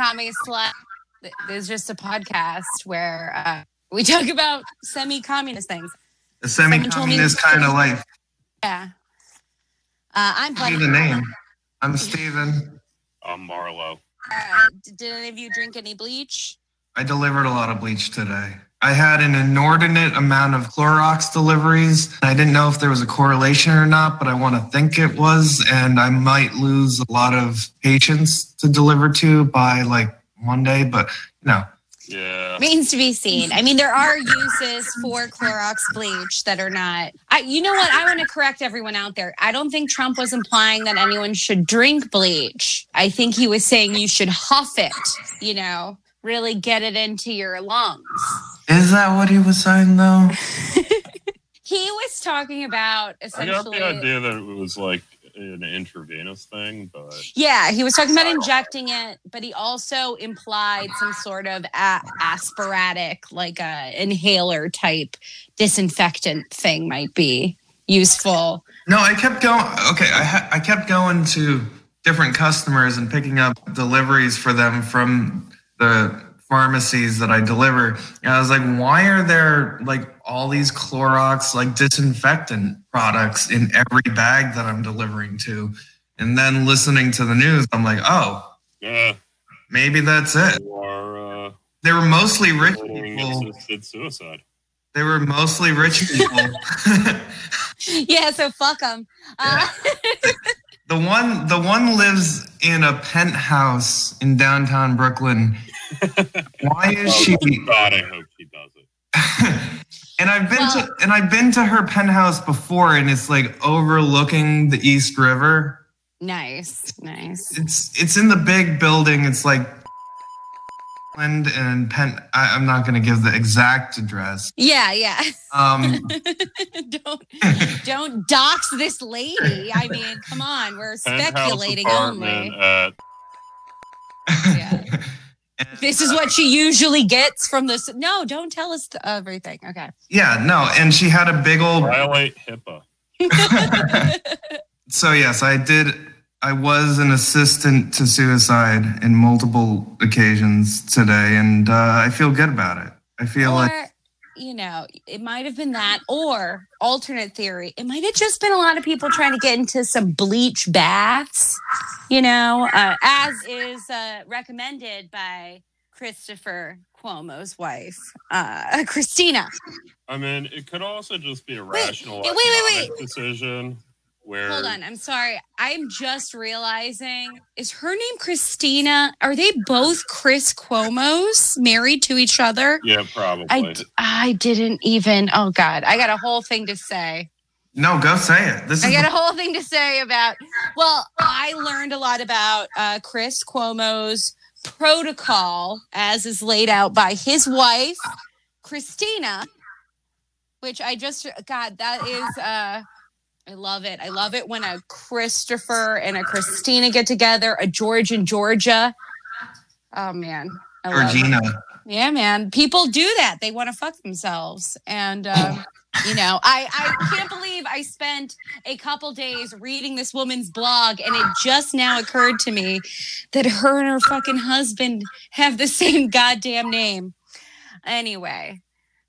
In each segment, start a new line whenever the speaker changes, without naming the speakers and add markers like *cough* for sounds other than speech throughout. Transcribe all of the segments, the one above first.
Comic Slut. Th- There's just a podcast where uh, we talk about semi-communist things.
A
Someone told me
semi-communist kind of life.
Yeah. Uh, I'm
Give me the name. I'm Steven.
I'm Marlo.
Uh, did any of you drink any bleach?
I delivered a lot of bleach today. I had an inordinate amount of Clorox deliveries. I didn't know if there was a correlation or not, but I want to think it was. And I might lose a lot of patients to deliver to by like Monday, but no.
Yeah.
Remains to be seen. I mean, there are uses for Clorox bleach that are not. I, you know what? I want to correct everyone out there. I don't think Trump was implying that anyone should drink bleach. I think he was saying you should huff it. You know, really get it into your lungs.
Is that what he was saying though? *laughs*
He was talking about essentially.
I got the idea that it was like an intravenous thing, but
Yeah, he was talking about injecting it, but he also implied some sort of a- aspiratic, like a inhaler type disinfectant thing might be useful.
No, I kept going. Okay, I ha- I kept going to different customers and picking up deliveries for them from the pharmacies that I deliver. And I was like, why are there like all these Clorox like disinfectant products in every bag that I'm delivering to? And then listening to the news, I'm like, oh,
yeah,
maybe that's it.
are uh,
They were mostly rich people.
assisted suicide.
They were mostly rich *laughs* people.
Yeah, so fuck them. Uh,
The one the one lives in a penthouse in downtown Brooklyn. Why is she
Oh, God, I hope she does it. *laughs*
and I've been
Well-
to and I've been to her penthouse before and it's like overlooking the East River.
nice, nice.
It's it's in the big building. It's like and and Pen I, I'm not gonna give the exact address.
Yeah, yeah.
Um *laughs*
don't don't dox this lady. I mean, come on, we're *laughs* speculating only.
at
Yeah. This is what she usually gets from this. No, don't tell us everything. Okay.
yeah, no, and she had a big old
violate HIPAA. *laughs* *laughs*
So yes, I did. I was an assistant to suicide in multiple occasions today, and uh, I feel good about it. I feel
or,
like
you know, it might have been that, or alternate theory, it might have just been a lot of people trying to get into some bleach baths, you know, uh, as is uh, recommended by Christopher Cuomo's wife, uh, Christina.
I mean, it could also just be a
Wait,
rational
wait, wait, wait.
economic decision where
Hold on, I'm sorry. I'm just realizing is her name Christina? Are they both Chris Cuomo's married to each other?
Yeah, probably.
I, I didn't even. Oh God, I got a whole thing to say.
no, go say it. This
I
is
got a whole thing to say about. Well, I learned a lot about uh, Chris Cuomo's protocol as is laid out by his wife, Christina, which I just God that is. uh I love it. I love it when a Christopher and a Christina get together, a George and Georgia. Oh man, I.
Georgina.
Yeah, man. People do that. They want to fuck themselves. And, um, you know, I, I can't believe I spent a couple days reading this woman's blog and it just now occurred to me that her and her fucking husband have the same goddamn name. Anyway,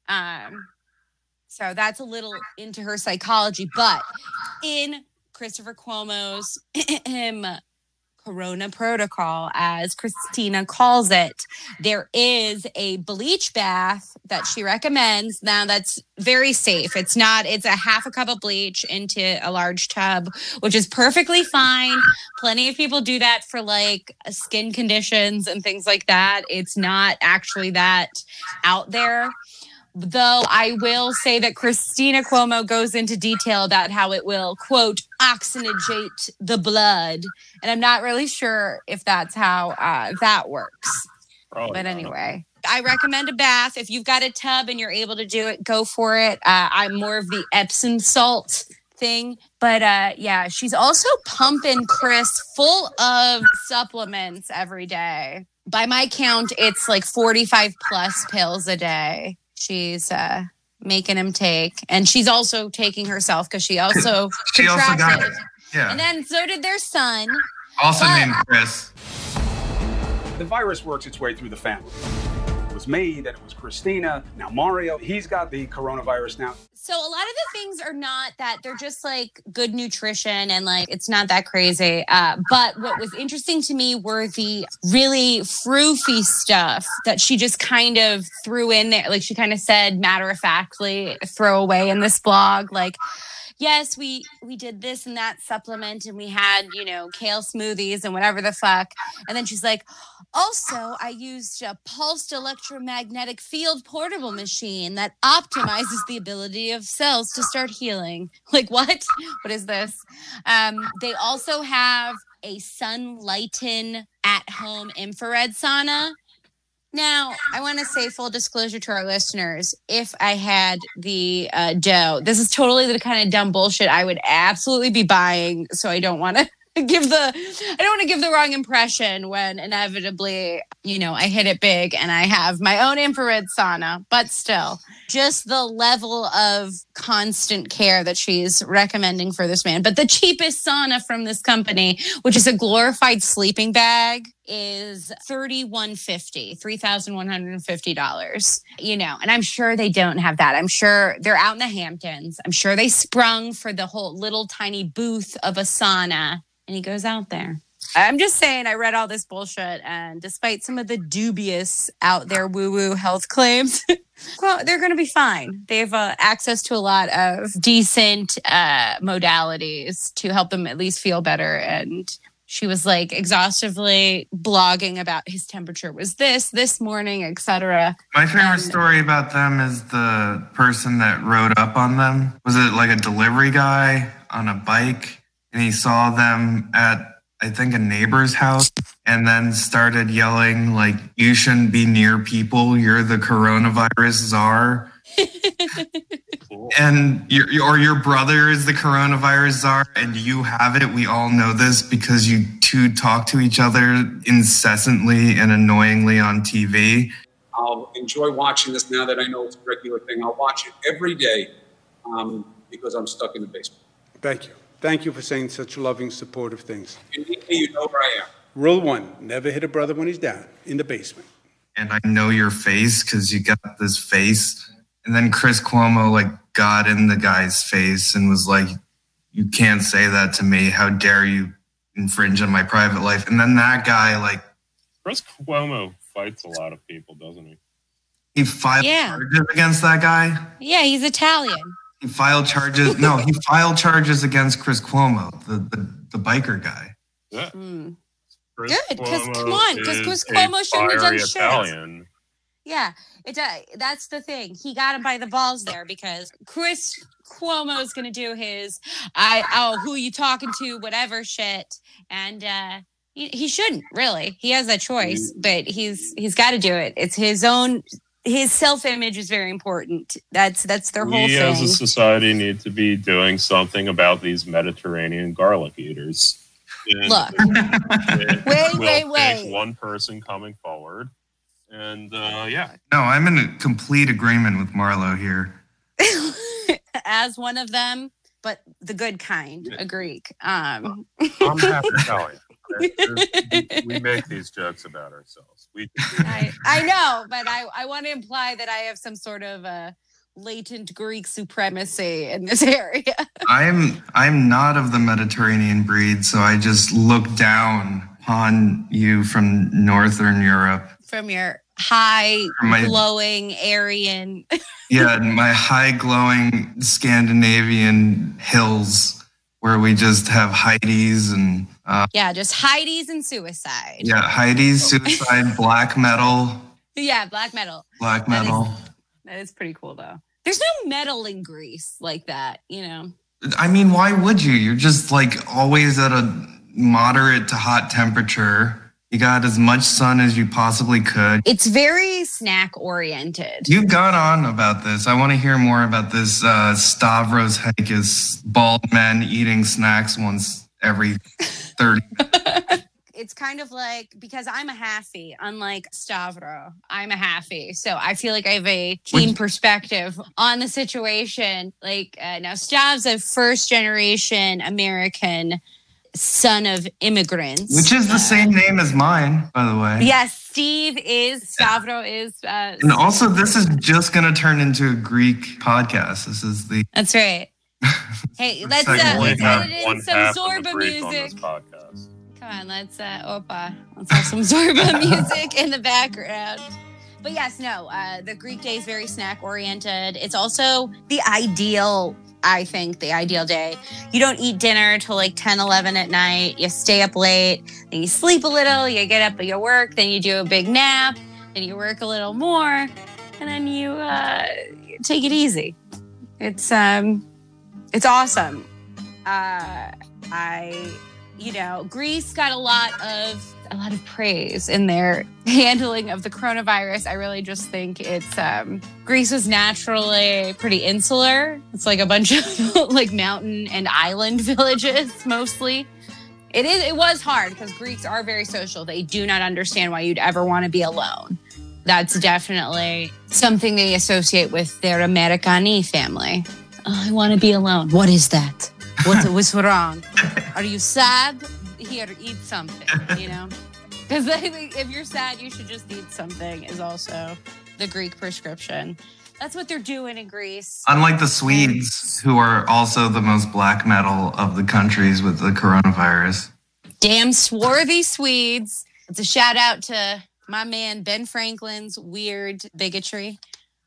um, so that's a little into her psychology. But in Christopher Cuomo's *clears throat* Corona protocol, as Christina calls it. There is a bleach bath that she recommends. Now, that's very safe. It's not, it's a half a cup of bleach into a large tub, which is perfectly fine. Plenty of people do that for like skin conditions and things like that. It's not actually that out there. Though I will say that Christina Cuomo goes into detail about how it will, quote, oxygenate the blood. And I'm not really sure if that's how uh, that works.
Probably
But anyway, I recommend a bath. If you've got a tub and you're able to do it, go for it. Uh, I'm more of the Epsom salt thing. But uh, yeah, she's also pumping Chris full of supplements every day. By my count, it's like 45 plus pills a day. She's uh, making him take. And she's also taking herself because she also *laughs*
She also got it.
contracted.
Yeah.
And then so did their son.
also
but-
named Chris.
The virus works its way through the family. Was me, then it was Christina, now Mario. He's got the coronavirus now.
So a lot of the things are not that they're just like good nutrition and like it's not that crazy. Uh, but what was interesting to me were the really froofy stuff that she just kind of threw in there. Like she kind of said matter of factly, throw away in this blog, like. Yes, we we did this and that supplement, and we had you know kale smoothies and whatever the fuck. And then she's like, also, I used a pulsed electromagnetic field portable machine that optimizes the ability of cells to start healing. *laughs* Like, what? What is this? Um, they also have a Sunlighten at home infrared sauna. Now, I want to say full disclosure to our listeners if I had the uh, dough, this is totally the kind of dumb bullshit I would absolutely be buying. So I don't want to *laughs* give the I don't want to give the wrong impression when inevitably, you know, I hit it big and I have my own infrared sauna, but still, just the level of constant care that she's recommending for this man. But the cheapest sauna from this company, which is a glorified sleeping bag, is $3150, $3,150. You know, and I'm sure they don't have that. I'm sure they're out in the Hamptons. I'm sure they sprung for the whole little tiny booth of a sauna and he goes out there. I'm just saying, I read all this bullshit, and despite some of the dubious out there woo woo health claims, *laughs* well, they're going to be fine. They have uh, access to a lot of decent uh, modalities to help them at least feel better. And she was like exhaustively blogging about his temperature was this this morning, etc.
My favorite
Um,
story about them is the person that rode up on them. Was it like a delivery guy on a bike? And he saw them at, I think, a neighbor's house and then started yelling, like, you shouldn't be near people. You're the coronavirus czar.
Cool. *laughs*
And your, or your brother is the coronavirus czar and you have it. We all know this because you two talk to each other incessantly and annoyingly on TV.
I'll enjoy watching this now that I know it's a regular thing. I'll watch it every day um, because I'm stuck in the basement.
Thank you. Thank you for saying such loving, supportive things.
If you need me, you know where I am.
Rule one never hit a brother when he's down in the basement.
and I know your face because you got this face. And then Chris Cuomo like got in the guy's face and was like, "You can't say that to me. How dare you infringe on my private life?" And then that guy like
Chris Cuomo fights a lot of people, doesn't he?
he filed
Yeah.
charges against that guy.
Yeah, he's Italian.
He filed charges. no, he filed charges against Chris Cuomo, the the, the biker guy.
Yeah.
Mm.
Chris
Good, 'cause come on,
because
Chris Cuomo shouldn't have done
fiery
shit. Yeah, it uh, that's the thing. He got him by the balls there because Chris Cuomo is going to do his I oh who you talking to whatever shit and uh he, he shouldn't really. He has a choice, but he's he's got to do it. It's his own his self-image is very important. That's that's their whole thing.
we as a society need to be doing something about these Mediterranean garlic eaters. And
Look.
it *laughs*
Wait, wait, wait.
One person coming forward, and uh, yeah,
No, I'm in complete agreement with Marlo here. *laughs*
As one of them, but the good kind, a Greek. Um
I'm half Italian. okay? We make these jokes about ourselves. We
I, I know, but I, I want to imply that I have some sort of uh, latent Greek supremacy in this *laughs* area.
I'm I'm not of the Mediterranean breed, so I just look down upon you from Northern Europe.
From your high,
my-
glowing Aryan. *laughs*
Yeah, my high glowing Scandinavian hills where we just have Heidi's and uh,
yeah, just Heidi's and suicide.
yeah, Heidi's suicide, *laughs* black metal,
Yeah, black metal.
black
That is-
metal.
That is pretty cool though. There's no metal in Greece like that, you know.
I mean, why would you? You're just like always at a moderate to hot temperature. You got as much sun as you possibly could.
It's very snack oriented.
You've gone on about this. I want to hear more about this uh, Stavros Hakis, bald men eating snacks once every *laughs* 30
It's kind of like because I'm a halfie, unlike Stavro, I'm a halfie. So I feel like I have a keen
Which-
perspective on the situation. Like uh, now, Stav's a first generation American son of immigrants.
which is the same name as mine, by the way.
Yes, Steve is, Stavro is. Uh,
And also, this is just going to turn into a Greek podcast. This is the.
That's right. Hey, let's uh, let's edit in
one
some
half of the
Zorba
on
music.
podcast.
Come on, let's uh opa. Let's have some Zorba *laughs* music in the background. But yes, no, uh the Greek day is very snack oriented. It's also the ideal, I think, the ideal day. You don't eat dinner till like 10, 11 at night. You stay up late, then you sleep a little, you get up at your work, then you do a big nap, then you work a little more, and then you uh take it easy. It's um it's awesome. Uh I you know, Greece got a lot of a lot of praise in their *laughs* handling of the coronavirus. I really just think it's um Greece was naturally pretty insular. It's like a bunch *laughs* of like mountain and island *laughs* villages mostly. It is it was hard because Greeks are very social. They do not understand why you'd ever want to be alone. That's definitely something they associate with their Americani family. Oh, I want to be alone. What is that? What was wrong? Are you sad? Here, eat something, you know? *laughs* Because if you're sad, you should just eat something, is also the Greek prescription. That's what they're doing in Greece.
Unlike the Swedes, who are also the most black metal of the countries with the coronavirus.
Damn swarthy Swedes. It's a shout out to my man Ben Franklin's weird bigotry.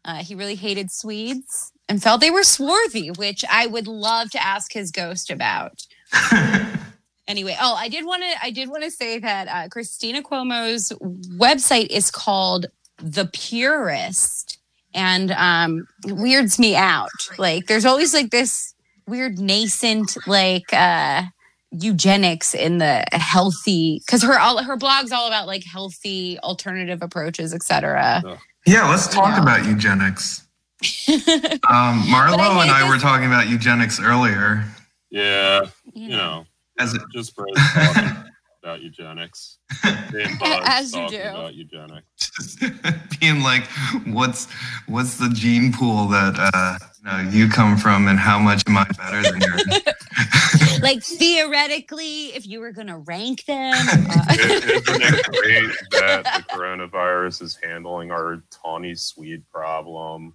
Uh, he really hated Swedes and felt they were swarthy, which I would love to ask his ghost about. *laughs* anyway, oh, I did want to I did want to say that uh, Christina Cuomo's website is called The Purist, and um, weirds me out. Like, there's always like this weird nascent like uh eugenics in the healthy because her all her blog's all about like healthy alternative approaches etc
Yeah, let's talk
Yeah.
about eugenics. *laughs* Um, Marlo
hate
and I
this-
were talking about eugenics earlier.
Yeah, you know,
As it,
just bros talking *laughs* about eugenics. *laughs* Being bugs
As you
talking
do.
about eugenics.
being like, what's what's the gene pool that uh, you, know, you come from, and how much am I better than yours?
like theoretically if you were gonna rank them uh,
Isn't it great that the coronavirus is handling our tawny Swede problem?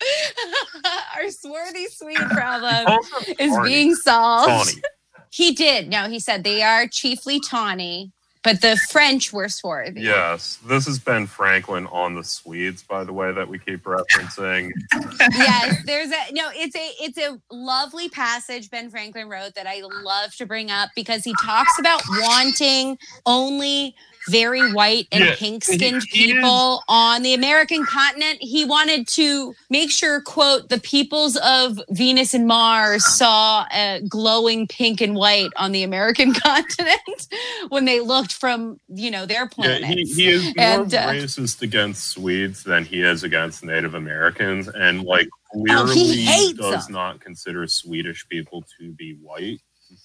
*laughs*
our swarthy sweet *laughs* problem is being solved
Tawny.
he did no he said they are chiefly tawny but the french were swarthy
Yes, this is Ben Franklin on the Swedes, by the way, that we keep referencing. *laughs*
yes, there's a no. It's a it's a lovely passage Ben Franklin wrote that I love to bring up because he talks about wanting only very white and
Yeah,
pink skinned
he- he is-
people on the American continent. He wanted to make sure, quote, the peoples of Venus and Mars saw a glowing pink and white on the American *laughs* continent when they looked from you know their
Yeah, he, he is more
And, uh,
racist against Swedes than he is against Native Americans, and like
Oh,
clearly
he hates
does
them.
not consider Swedish people to be white.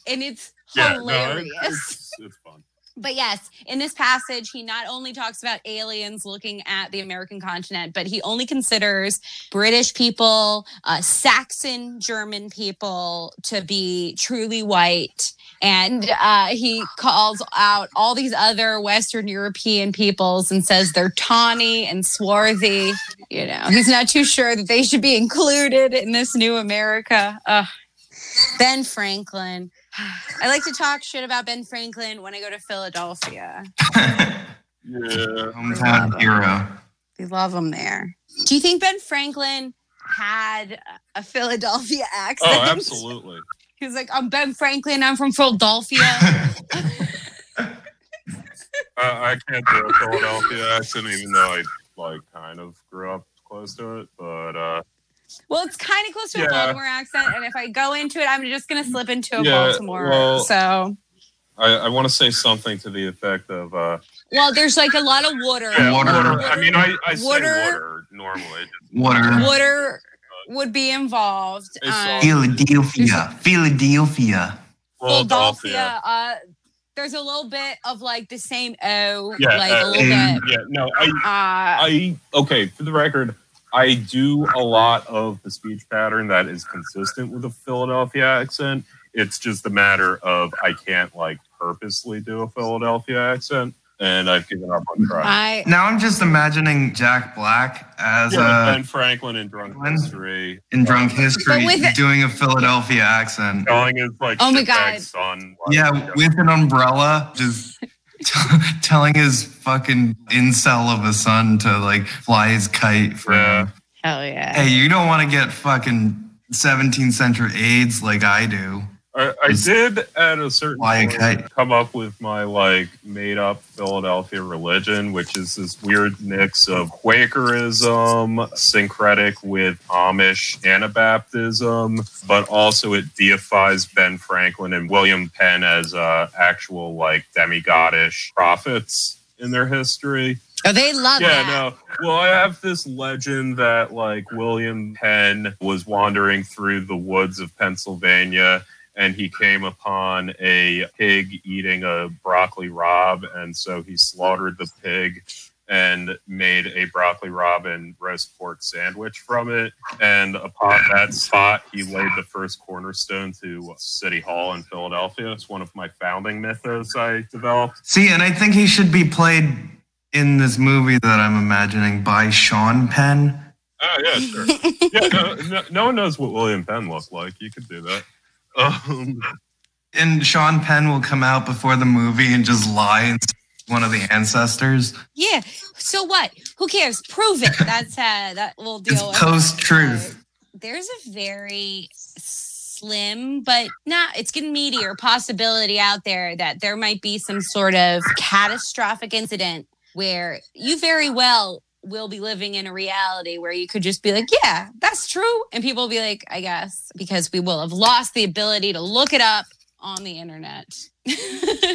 and it's
Yeah, no,
hilarious.
it's, it's fun.
But yes, in this passage, he not only talks about aliens looking at the American continent, but he only considers British people, uh, Saxon German people to be truly white. And uh, he calls out all these other Western European peoples and says they're tawny and swarthy. You know, he's not too sure that they should be included in this new America. Ben Franklin. I like to talk shit about Ben Franklin when I go to Philadelphia.
Yeah. *laughs*
Hometown hero.
We love him there. Do you think Ben Franklin had a Philadelphia *laughs* accent?
Oh, absolutely. *laughs*
He was like, I'm Ben Franklin. I'm from Philadelphia.
I, I can't do a Philadelphia accent, even though I like kind of grew up close to it. But uh,
well, it's kind of close to a
Yeah.
Baltimore accent. And if I go into it, I'm just going to slip into a
Yeah,
Baltimore.
well-
so,
I, I want to say something to the effect of uh,
well, there's like a lot of water.
yeah,
Water.
water. I mean, I, I say
Water.
water, normally.
Water.
Water would be involved. Um,
Philadelphia. Philadelphia.
Philadelphia. Uh, there's a little bit of like the same O,
Yeah,
like
uh,
a little bit.
Yeah, no, I,
Uh,
I okay. For the record, I do a lot of the speech pattern that is consistent with a Philadelphia accent. It's just a matter of I can't like purposely do a Philadelphia accent, and I've given up on trying.
I
Now I'm just imagining Jack Black as
Yeah,
a
Ben Franklin in Drunk
When-
History,
in drunk history
with-
doing a Philadelphia accent.
telling his like
Oh my God.
son. like,
Yeah, with an umbrella, just t- *laughs* telling his fucking incel of a son to like fly his kite for
Yeah.
him.
hell yeah.
Hey, you don't want to get fucking 17th century AIDS like I do.
I, I did at a certain
fly
point
kite.
come up with my like made up Philadelphia religion, which is this weird mix of Quakerism, syncretic with Amish Anabaptism, but also it deifies Ben Franklin and William Penn as uh, actual like demigodish prophets in their history.
Oh, they love
Yeah,
that.
no. Well, I have this legend that like William Penn was wandering through the woods of Pennsylvania and he came upon a pig eating a broccoli rabe and so he slaughtered the pig and made a broccoli and roast pork sandwich from it and upon that spot he laid the first cornerstone to city hall in philadelphia it's one of my founding mythos i developed
See, and I think he should be played in this movie that I'm imagining by Sean Penn.
Oh yeah, sure. yeah, no, no, no one knows what William Penn looked like. You could do that. Um,
And Sean Penn will come out before the movie and just lie and say he's one of the ancestors.
Yeah. So what? Who cares? Prove it. That's uh that we'll deal
It's
with.
post truth.
There's a very slim, but not it's getting meatier possibility out there that there might be some sort of catastrophic incident where you very well will be living in a reality where you could just be like, yeah, that's true. And people will be like, I guess, because we will have lost the ability to look it up on the internet. *laughs*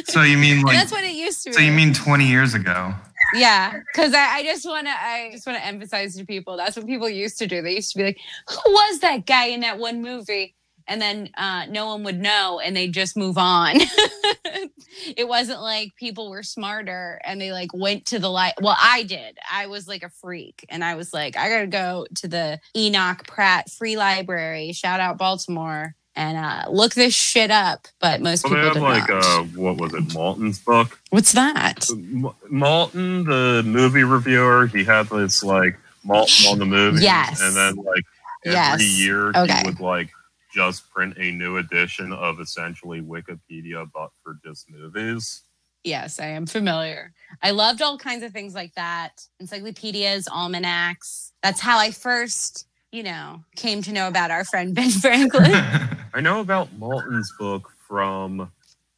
So you mean like
that's what it used to be.
so you mean 20 years ago?
Yeah, because I, I just want to I just want to emphasize to people that's what people used to do. They used to be like, "Who was that guy in that one movie?" And then uh, no one would know, and they'd just move on. *laughs* it wasn't like people were smarter and they like went to the light. Well, I did. I was like a freak, and I was like, I gotta go to the Enoch Pratt Free Library. Shout out Baltimore. And uh, look this shit up, but most
well, they
people
have like uh, what was it, Maltin's book?
What's that?
M- Maltin, the movie reviewer, he had this like Malton on the movie,
Yes.
and then like every
Yes.
year
Okay.
he would like just print a new edition of essentially Wikipedia, but for just movies.
Yes, I am familiar. I loved all kinds of things like that encyclopedias, almanacs. That's how I first, you know, came to know about our friend Ben *laughs* Franklin. *laughs*
I know about Maltin's book from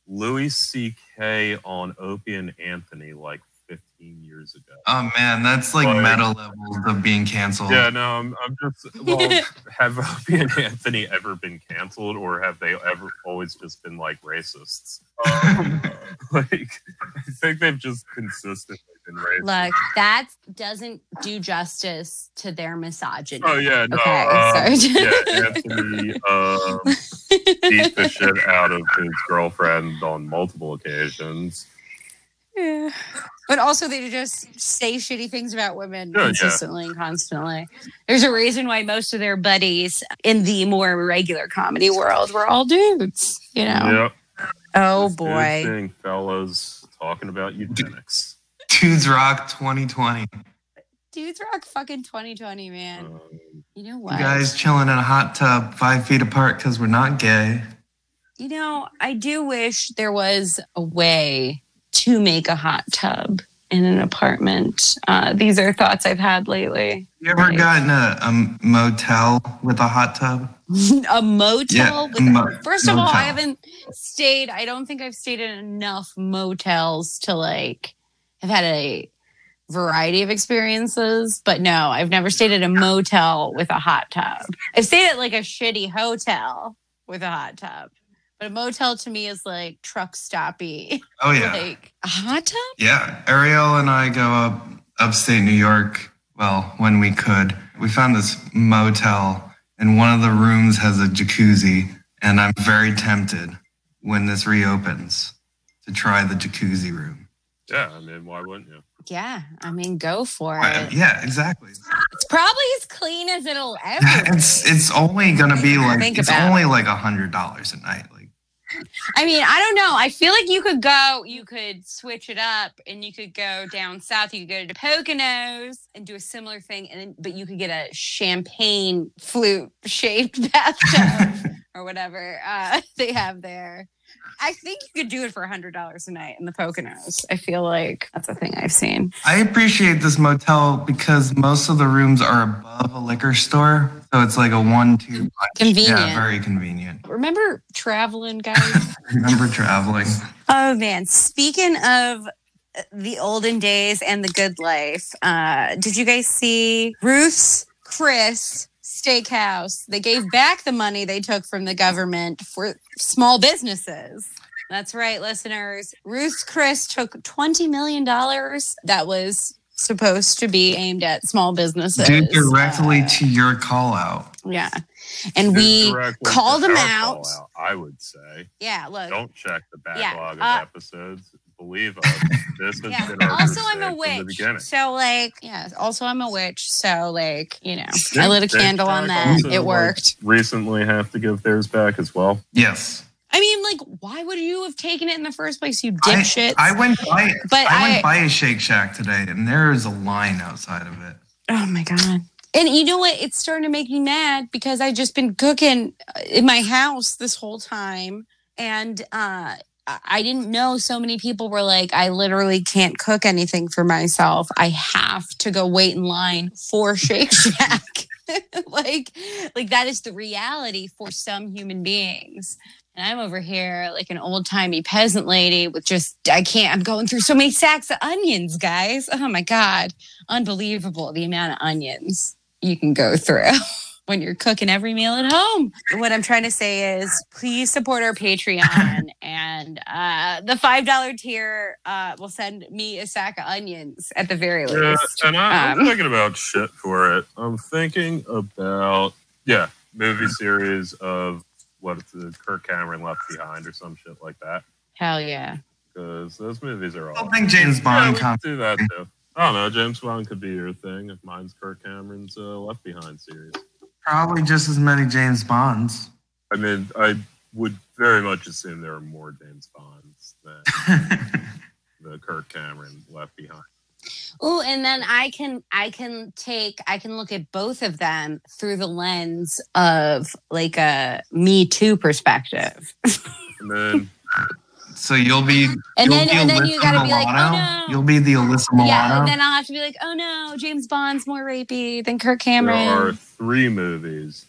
Louis C.K. on Opie and Anthony like 15 years ago.
oh man, that's like
Like-
meta levels of being canceled.
Yeah, no, I'm, I'm just. Well, *laughs* have *laughs* Opie and Anthony ever been canceled, or have they ever always just been like racists? *laughs* Um, like, I think they've just consistently been racist.
Look, that doesn't do justice to their misogyny.
Oh yeah, no.
Okay,
um,
sorry.
yeah, Anthony um, beat the shit out of his girlfriend on multiple occasions.
Yeah. But also, they just say shitty things about women
Yeah, yeah.
consistently and constantly. There's a reason why most of their buddies in the more regular comedy world were all dudes, you know?
Yep.
Oh
This good
boy.
thing, fellas, talking about eugenics.
Dudes Rock 2020.
Dudes rock fucking 2020, man.
Um,
You know
You
what?
guys chilling in a hot tub five feet apart because we're not gay.
You know, I do wish there was a way to make a hot tub in an apartment. Uh, these are thoughts I've had lately.
You ever
Right.
gotten a, a motel with a hot tub? *laughs*
a motel.
Yeah,
with,
mo-
first of all, I haven't stayed. I don't think I've stayed in enough motels to like have had a variety of experiences. But no, I've never stayed at a motel with a hot tub. I've stayed at like a shitty hotel with a hot tub. But a motel to me is like truck stoppy.
Oh *laughs* yeah,
Like a hot tub?
yeah. Ariel and I go up upstate New York. Well, when we could, we found this motel, and one of the rooms has a jacuzzi, and I'm very tempted when this reopens to try the jacuzzi room.
Yeah, I mean, why wouldn't you?
Yeah. I mean, go for it.
yeah, exactly.
It's probably as clean as it'll ever
It's it's only gonna be like it's
about
only like a hundred dollars a night. Like
I mean, I don't know. I feel like you could go, you could switch it up and you could go down south. You could go to Poconos and do a similar thing. And then, but you could get a champagne flute shaped *laughs* bathtub *laughs* or whatever uh, they have there. I think you could do it for a hundred dollars a night in the Poconos. I feel like that's a thing I've seen.
I appreciate this motel because most of the rooms are above a liquor store, so it's like a one-two. punch.
Convenient.
Yeah, very convenient.
Remember traveling, guys? *laughs*
Remember traveling?
Oh man, speaking of uh, the olden days and the good life, uh, did you guys see Ruth's Chris Steakhouse? They gave back the money they took from the government for small businesses. That's right, listeners. Ruth Chris took twenty million dollars that was supposed to be aimed at small businesses.
Due directly
Uh,
to your call out.
yeah, and we called them out.
out, I would say.
Yeah, look.
Don't check the
Yeah,
backlog
uh,
of episodes. Believe us, this has
Yeah.
been our
Also, I'm a
crusade from the
witch.
beginning.
So, like, yeah. Also, I'm a witch. So, like, you know, I lit a
Jake
candle on
Jack
that.
also,
It
like,
worked.
recently have to give theirs back as well.
Yes.
I mean, like, why would you have taken it in the first place, you
I,
dipshits?
I went by
But
I,
I-
went by a Shake Shack today, and there is a line outside of it.
oh my god. And you know what? It's starting to make me mad because I've just been cooking uh, in my house this whole time, and uh, I- didn't know so many people were like, I literally can't cook anything for myself. I have to go wait in line for Shake *laughs* Shack. *laughs* like, like that is the reality for some human beings. And I'm over here like an old timey peasant lady with just, I can't, I'm going through so many sacks of onions, guys. Oh my God. Unbelievable the amount of onions you can go through *laughs* when you're cooking every meal at home. What I'm trying to say is please support our Patreon *laughs* and uh, the $5 tier uh, will send me a sack of onions at the very
Yeah,
least.
and I, I'm
Um,
thinking about shit for it. I'm thinking about yeah, movie series of what it's the Kirk Cameron Left Behind or some shit like that.
Hell yeah.
Because those movies are
I
all.
don't think James Bond
yeah, we
comes.
do that too. I don't know. James Bond could be your thing if mine's Kirk Cameron's uh, Left Behind series.
Probably just as many James Bonds.
I mean, I would very much assume there are more James Bonds than *laughs* the Kirk Cameron Left Behind.
Oh, and then I can I can take I can look at both of them through the lens of like a Me Too perspective.
And then
so you'll be
And
you'll
then
be
and then
Alyssa
you gotta be like, oh no,
you'll be the Alyssa Milano.
Yeah, and then I'll have to be like, oh no, James Bond's more rapey than Kirk
there are
Cameron.
three movies.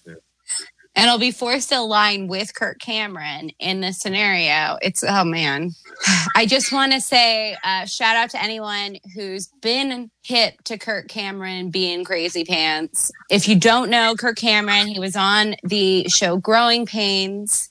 And I'll be forced to align with Kirk Cameron in this scenario. It's oh man. *laughs* I just want to say uh, shout out to anyone who's been hip to Kirk Cameron being crazy pants. If you don't know Kirk Cameron, he was on the show Growing Pains.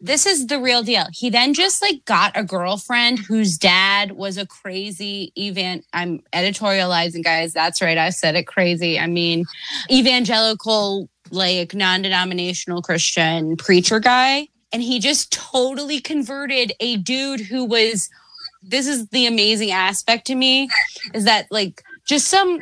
This is the real deal. He then just like got a girlfriend whose dad was a crazy event. I'm editorializing, guys. That's right. I said it crazy. I mean, evangelical, like non denominational Christian preacher guy. And he just totally converted a dude who was, this is the amazing aspect to me, is that like just some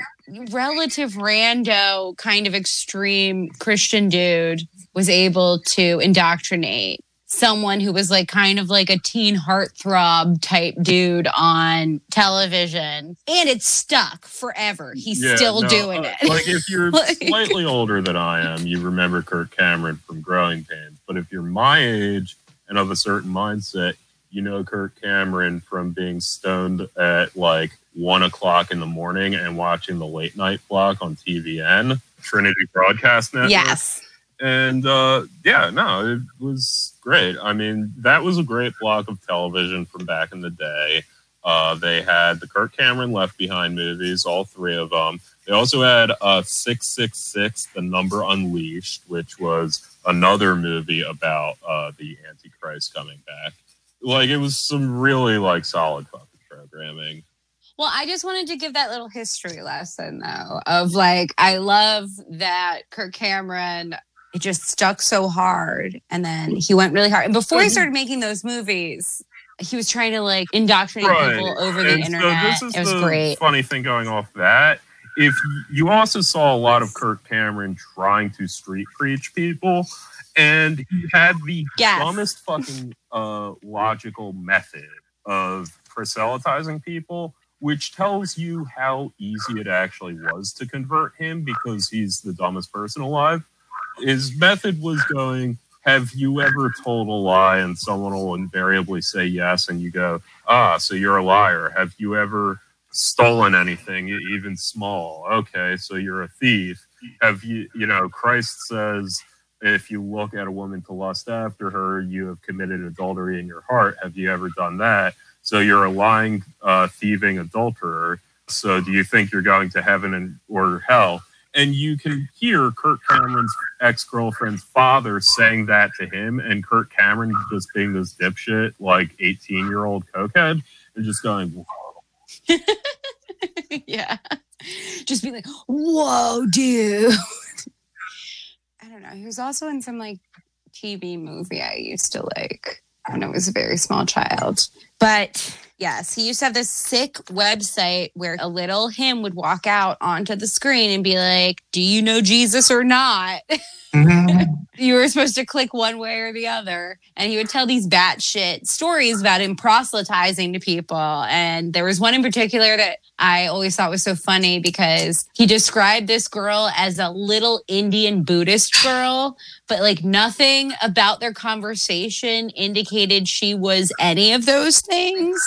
relative rando kind of extreme Christian dude was able to indoctrinate someone who was like kind of like a teen heartthrob type dude on television and it stuck forever he's
Yeah,
still
no,
doing
uh,
it
Like if you're *laughs*
Like-
slightly older than I am, you remember Kirk Cameron from Growing Pains. But if you're my age, and of a certain mindset, you know Kirk Cameron from being stoned at like one o'clock in the morning and watching the late night block on TBN, Trinity Broadcast Network.
Yes.
And uh, yeah, no, it was great. I mean, that was a great block of television from back in the day. Uh, they had the Kirk Cameron Left Behind movies, all three of them. They also had uh, 666, The Number Unleashed, which was another movie about uh, the Antichrist coming back. Like, it was some really, like, solid fucking programming.
Well, I just wanted to give that little history lesson though of like I love that Kirk Cameron it just stuck so hard and then he went really hard. And before he started making those movies, he was trying to like indoctrinate people over the
And so
internet.
this is
it was
the
great.
funny thing going off that. If you also saw a lot of Kirk Cameron trying to street preach people, and he had the
Yes.
dumbest fucking uh, logical method of proselytizing people, which tells you how easy it actually was to convert him because he's the dumbest person alive. His method was going, Have you ever told a lie? And someone will invariably say yes. And you go, Ah, so you're a liar. Have you ever stolen anything, even small? Okay, so you're a thief. Have you, you know, Christ says, if you look at a woman to lust after her, you have committed adultery in your heart. Have you ever done that? So you're a lying, uh, thieving adulterer. So do you think you're going to heaven and or hell? And you can hear Kirk Cameron's ex girlfriend's father saying that to him, and Kirk Cameron just being this dipshit, like 18 year old cokehead, and just going, "Whoa." *laughs*
yeah. Just be like, whoa, dude. *laughs* I don't know. He was also in some like TV movie I used to like when I was a very small child. But yes, he used to have this sick website where a little him would walk out onto the screen and be like, Do you know Jesus or not? *laughs* Mm-hmm. you were supposed to click one way or the other. And he would tell these batshit stories about him proselytizing to people. And there was one in particular that I always thought was so funny because he described this girl as a little Indian Buddhist girl, but like nothing about their conversation indicated she was any of those things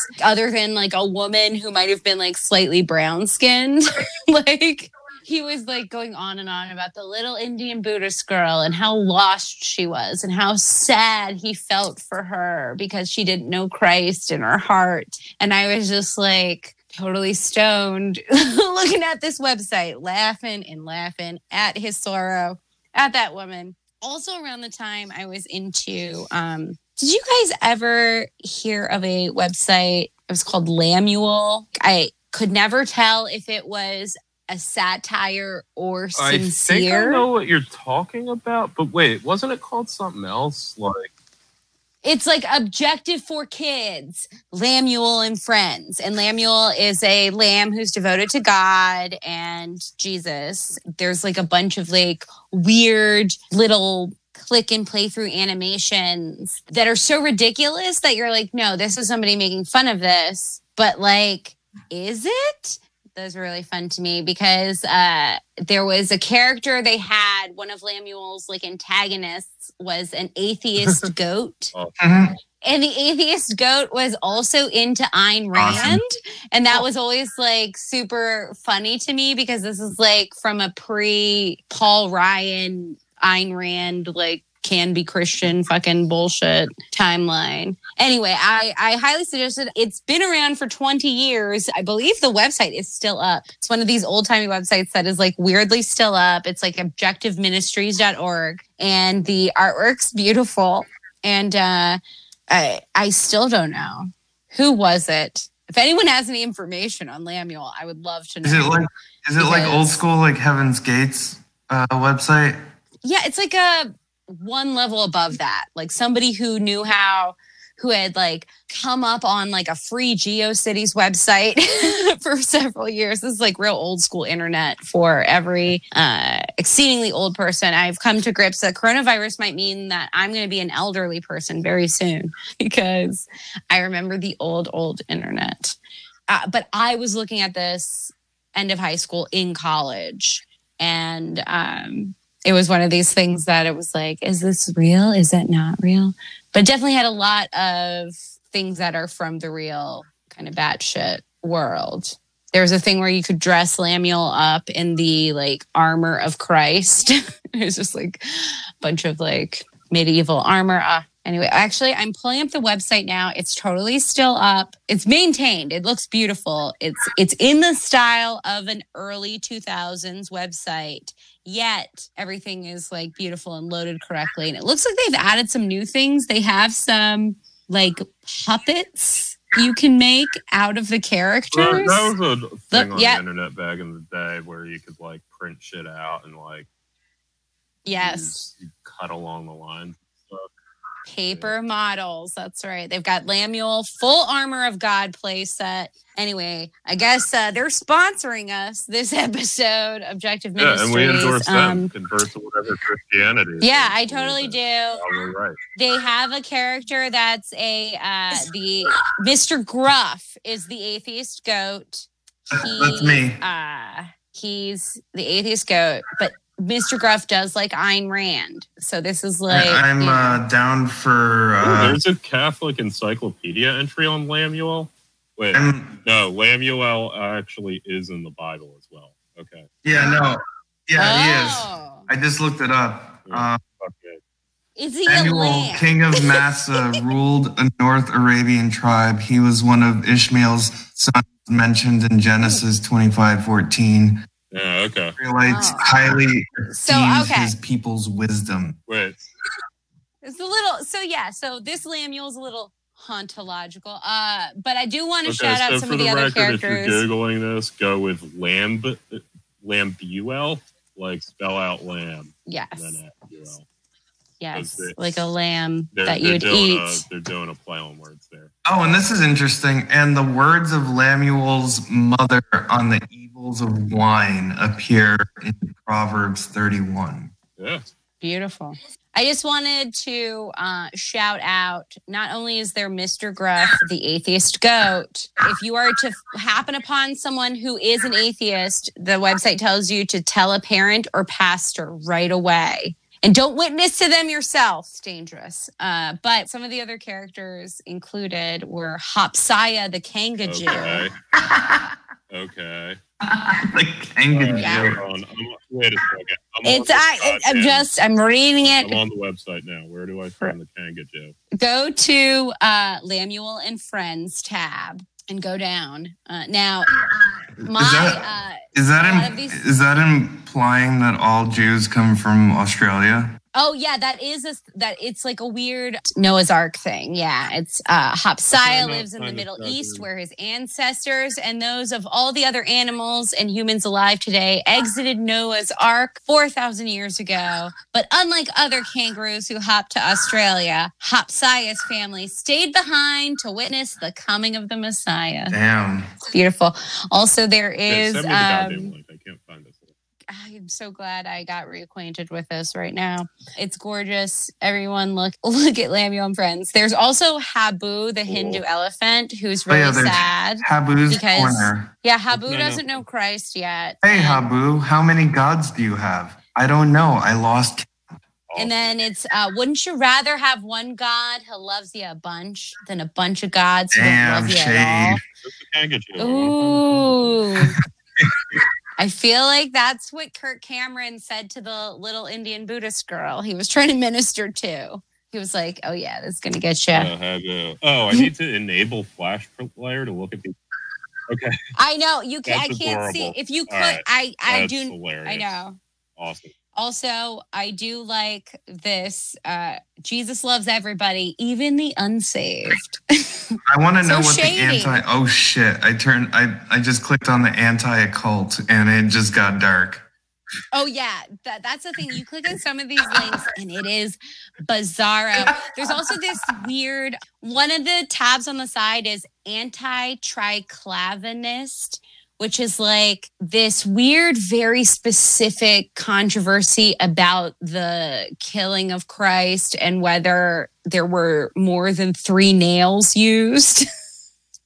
*laughs* other than like a woman who might have been like slightly brown skinned. *laughs* like, he was like going on and on about the little Indian Buddhist girl and how lost she was and how sad he felt for her because she didn't know Christ in her heart. And I was just like totally stoned *laughs* looking at this website, laughing and laughing at his sorrow, at that woman. Also, around the time I was into, um, did you guys ever hear of a website? It was called Lamuel. I could never tell if it was a satire or sincere.
I think I know what you're talking about, but wait, wasn't it called something else? Like,
It's like objective for kids, Lamuel and friends. And Lamuel is a lamb who's devoted to God and Jesus. There's like a bunch of like weird little click and play through animations that are so ridiculous that you're like, no, this is somebody making fun of this. But like, is it? Those were really fun to me because uh, there was a character they had. One of Lamuel's like antagonists was an atheist *laughs* goat.
Mhm.
And the atheist goat was also into Ayn Rand.
Awesome.
And that was always like super funny to me because this is like from a pre Paul Ryan, Ayn Rand, like can be Christian fucking bullshit timeline. Anyway, I, I highly suggest it. It's been around for 20 years. I believe the website is still up. It's one of these old timey websites that is like weirdly still up. It's like objectiveministries.org and the artwork's beautiful. And uh, I, I still don't know. Who was it? If anyone has any information on Lamuel, I would love to know.
Is it like is it like old school like Heaven's Gates uh, website?
Yeah, it's like a one level above that. Like somebody who knew how, who had like come up on like a free GeoCities website *laughs* for several years. This is like real old school internet for every uh, exceedingly old person. I've come to grips that coronavirus might mean that I'm going to be an elderly person very soon *laughs* because I remember the old, old internet. Uh, but I was looking at this end of high school in college and um, it was one of these things that it was like, is this real? Is that not real? But definitely had a lot of things that are from the real kind of batshit world. There was a thing where you could dress Lamuel up in the like armor of Christ. *laughs* it was just like a bunch of like medieval armor. Uh, anyway, actually, I'm pulling up the website now. It's totally still up. It's maintained. It looks beautiful. It's it's in the style of an early 2000s website. Yet everything is like beautiful and loaded correctly. And it looks like they've added some new things. They have some like puppets you can make out of the characters.
That, that was a thing
Look,
on
yeah.
the internet back in the day where you could like print shit out and like
yes.
use- cut along the line.
Paper models. That's right. They've got Lamuel full armor of God playset. Anyway, I guess uh, they're sponsoring us this *laughs* episode, Objective
Yeah, and we endorse them.
Um,
Convert to whatever Christianity. is.
yeah, I totally do.
Probably right.
They have a character that's a uh, the Mr. Gruff is the atheist goat.
That's me.
Uh, he's the atheist goat, but Mr. Gruff does like Ayn Rand. So this is like
I, am uh, down for.
Ooh,
Uh,
there's a Catholic encyclopedia entry on Lamuel. Wait,
I'm,
no, Lamuel actually is in the Bible as well. Okay.
yeah, no. Yeah, he is.
Oh.
I just looked it up. Uh,
Okay.
Is he a
Samuel,
lamb?
king of Massa, *laughs* ruled a North Arabian tribe. He was one of Ishmael's sons mentioned in Genesis 25 14.
Yeah, okay.
Israelites
Oh.
highly
So,
esteemed
okay.
his people's wisdom.
Wait.
It's a little so yeah, so this Lamuel's a little hauntological. Uh but I do want to
Okay,
shout out
so
some
for
of the,
the
other
record, if you're Googling this, go with Lamb, Lambuel, like spell out lamb.
yes.
And then F-U-L.
Yes.
Those-
Like a lamb
They're,
that
they're
you'd
doing
eat.
A, they're doing a play on words there.
Oh, and this is interesting. And the words of Lamuel's mother on the evils of wine appear in Proverbs 31.
Yeah.
Beautiful. I just wanted to uh, shout out not only is there Mr. Gruff, the atheist goat, if you are to f- happen upon someone who is an atheist, the website tells you to tell a parent or pastor right away. And don't witness to them yourself. It's dangerous. Uh, but some of the other characters included were Hopsiah the Kangajoo.
Okay. *laughs* okay.
the kangaroo.
Yeah.
Hold on. I'm, wait a second. I'm
It's I, it, I'm just I'm reading
I'm
it.
on the website now. Where do I find the Kangajoo?
go to uh, Lamuel and Friends tab and go down. Uh, now, my uh,
Is that
a lot
im-
these-
is that implying that all Jews come from Australia?
Oh yeah, that is a, that it's like a weird Noah's Ark thing. Yeah, it's uh, Hopsiah
Okay,
lives in the Middle
doesn't-
East, where his ancestors and those of all the other animals and humans alive today exited Noah's Ark four thousand years ago. But unlike other kangaroos who hopped to Australia, Hopsiah's family stayed behind to witness the coming of the Messiah.
Damn.
Beautiful. Also, there is Yeah,
send me the goddamn
Um,
link. I can't find this.
I'm so glad I got reacquainted with this right now. It's gorgeous. Everyone, look *laughs* look at Lamuel and Friends. There's also Habu, the Hindu elephant, who's
Oh, yeah,
really sad.
Habu's
Because-
corner.
Yeah, Habu
No, no.
doesn't know Christ yet.
Hey,
And-
Habu, how many gods do you have? I don't know. I lost.
And then it's, uh, wouldn't you rather have one God who loves you a bunch than a bunch of gods who don't
Damn
love you
shade.
at
Where's the Kangajoo?
all? Ooh. *laughs* *laughs* I feel like that's what Kirk Cameron said to the little Indian Buddhist girl he was trying to minister to. He was like, "Oh yeah, this is gonna get you."
Uh, oh, I need to enable Flash Player to look at these. *laughs* Okay,
I know you can. I
That's
can't see if you could.
Right.
I I
that's
do.
hilarious.
I know.
Awesome.
Also, I do like this. Uh, Jesus loves everybody, even the unsaved. *laughs*
I want to
So
know what
shady.
the anti. Oh shit! I turned. I I just clicked on the anti-occult and it just got dark.
Oh yeah, that, that's the thing. You click on some of these links and it is bizarro. *laughs* There's also this weird one of the tabs on the side is anti-triclavianist, which is like this weird, very specific controversy about the killing of Christ and whether there were more than three nails used.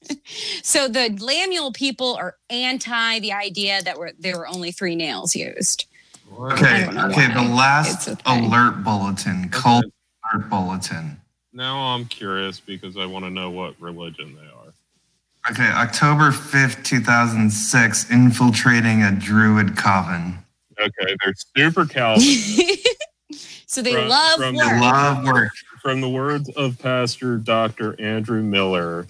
*laughs* so the Lamuel people are anti the idea that were there were only three nails used.
Okay, okay.
why.
The last
a thing.
alert bulletin, cult alert bulletin.
Now I'm curious because I want to know what religion they are.
Okay, October 5th, 2006, infiltrating a druid coven.
Okay, they're super Calvinist. *laughs*
so they
From-
love
from
work.
the
Love work.
From the words of Pastor Dr. Andrew Miller,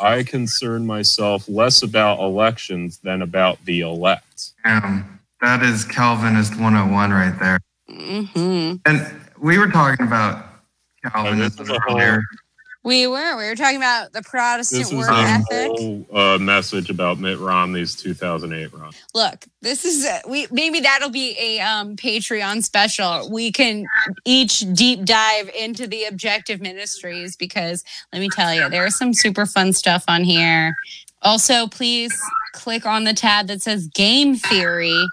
I concern myself less about elections than about the elect.
Damn, that is Calvinist 101 right there.
hmm
And we were talking about
this
Calvinism
is a whole-
earlier.
We were. We were talking about the Protestant
This is
work
a
ethic.
whole uh, message about Mitt Romney's 2008 run.
Look, this is a, we maybe that'll be a um, Patreon special. We can each deep dive into the objective ministries because let me tell you, there's some super fun stuff on here. Also, please click on the tab that says game theory.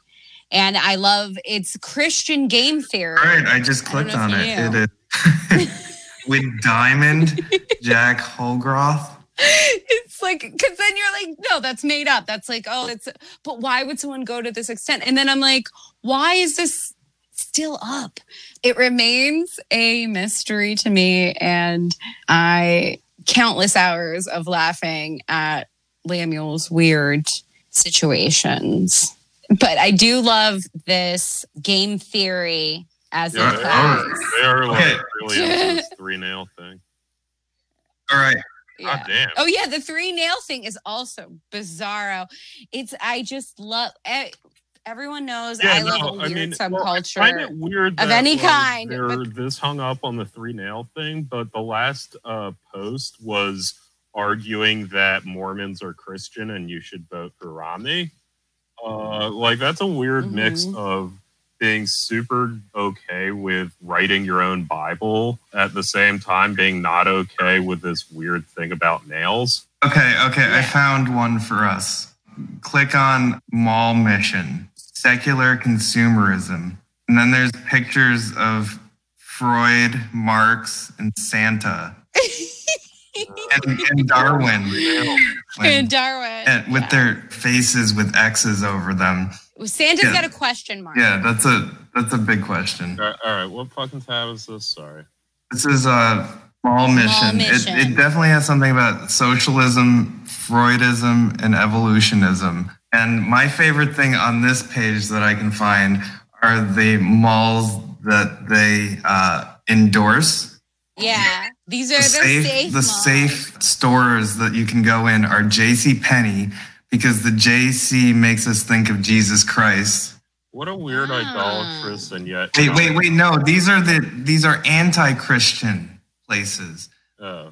And I love it's Christian game theory.
All right, I just clicked
know
on it.
you
It is *laughs* with Diamond, Jack Holgroth.
it's like because then you're like no that's made up. That's like oh it's but why would someone go to this extent? And then i'm like why is this still up? It remains a mystery to me and i countless hours of laughing at Lemuel's weird situations. But i do love this game theory as
Yeah,
a
they
class
are, they are like
Okay.
really into this *laughs* three nail thing.
All right,
Yeah.
God damn.
Oh yeah, the three nail thing is also bizarro. It's I just love. eh, Everyone knows I love a weird subculture.
I find it weird
of any
like,
kind,
They're
but-
this hung up on the three nail thing, but the last uh, post was arguing that Mormons are Christian and you should vote for Romney. Uh, like that's a weird mix
Mhm.
of being super okay with writing your own Bible at the same time being not okay with this weird thing about nails.
okay, okay. I found one for us. Click on Mall Mission, secular consumerism, and then there's pictures of Freud, Marx, and Santa, *laughs* and, and Darwin,
and Darwin
and with
yeah.
their faces with X's over them.
Santa's
yeah.
got a question mark.
Yeah, that's a that's a big question.
All right, all right, what fucking tab is this? Sorry.
This is a small mission.
mission.
It, it definitely has something about socialism, Freudism, and evolutionism. And my favorite thing on this page that I can find are the malls that they uh, endorse.
Yeah, these are
The
the
safe,
safe.
the
malls.
safe stores that you can go in are J.C. Penney because the J.C. makes us think of Jesus Christ.
What a weird
Ah.
idolatrous and yet
Wait, wait, wait! No, these are the these are anti-Christian places.
Oh.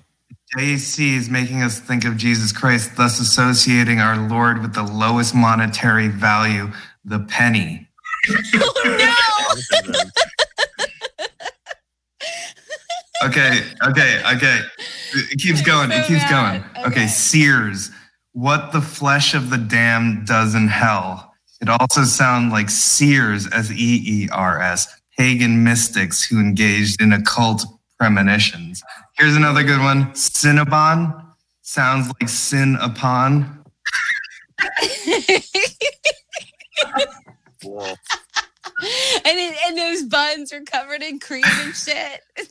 JC is making us think of Jesus Christ, thus associating our Lord with the lowest monetary value, the penny.
Oh *laughs* no!
Okay, okay, okay. It keeps going. It keeps
bad.
going.
Okay.
Okay, Sears. What the flesh of the damned does in hell. It also sounds like Seers, S E E R S, pagan mystics who engaged in occult premonitions. Here's another good one. Cinnabon sounds like sin upon. *laughs*
And it, and those buns are covered in cream and shit. *laughs*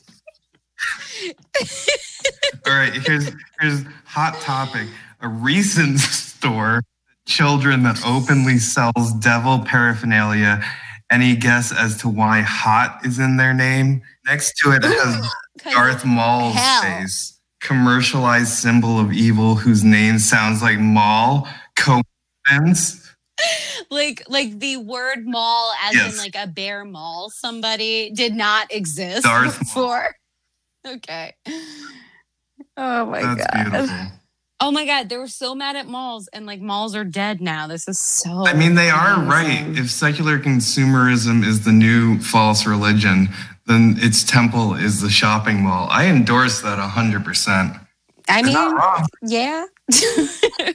*laughs*
All right, here's here's hot topic. A recent store, children that openly sells devil paraphernalia. Any guess as to why hot is in their name? Next to it has Darth Maul's
hell.
face. Commercialized symbol of evil whose name sounds like Maul. Coincidence? *laughs*
like like the word mall as in like a bear mall somebody did not exist
Darth
before okay oh my
That's
god
beautiful.
oh my god they were so mad at malls and like malls are dead now this is so
I mean, they are right. If secular consumerism is the new false religion, then its temple is the shopping mall. I endorse that 100%.
i
It's not
mean yeah *laughs*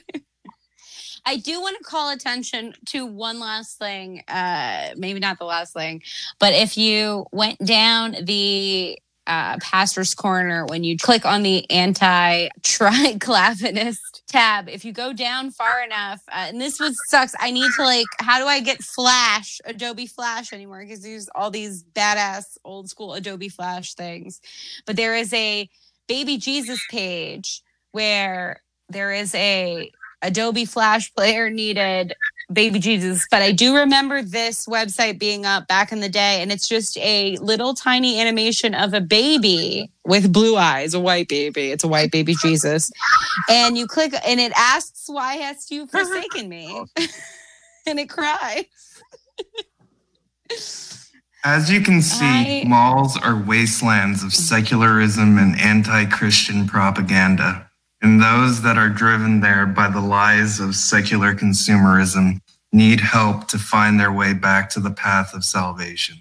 I do want to call attention to one last thing, uh, maybe not the last thing, but if you went down the uh, pastor's corner when you click on the anti triclavianist *laughs* tab, if you go down far enough, uh, and this was sucks. I need to like, how do I get Flash, Adobe Flash anymore? Because there's all these badass old school Adobe Flash things. But there is a baby Jesus page where there is a Adobe Flash player needed baby Jesus. But I do remember this website being up back in the day, and it's just a little tiny animation of a baby with blue eyes, a white baby. It's a white baby Jesus. And you click, and it asks, Why hast you forsaken me? *laughs* *laughs* and it cries.
As you can see,
I-
malls are wastelands of secularism and anti Christian propaganda. And those that are driven there by the lies of secular consumerism need help to find their way back to the path of salvation.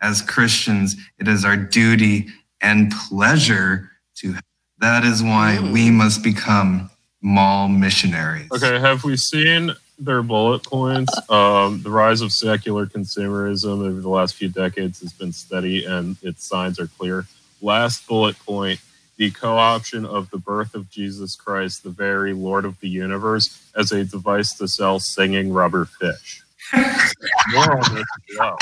As Christians, it is our duty and pleasure to. That is why we must become mall missionaries.
Okay, have we seen their bullet points? Um, the rise of secular consumerism over the last few decades has been steady and its signs are clear. Last bullet point the co option of the birth of Jesus Christ, the very Lord of the universe, as a device to sell singing rubber fish. More on this as well.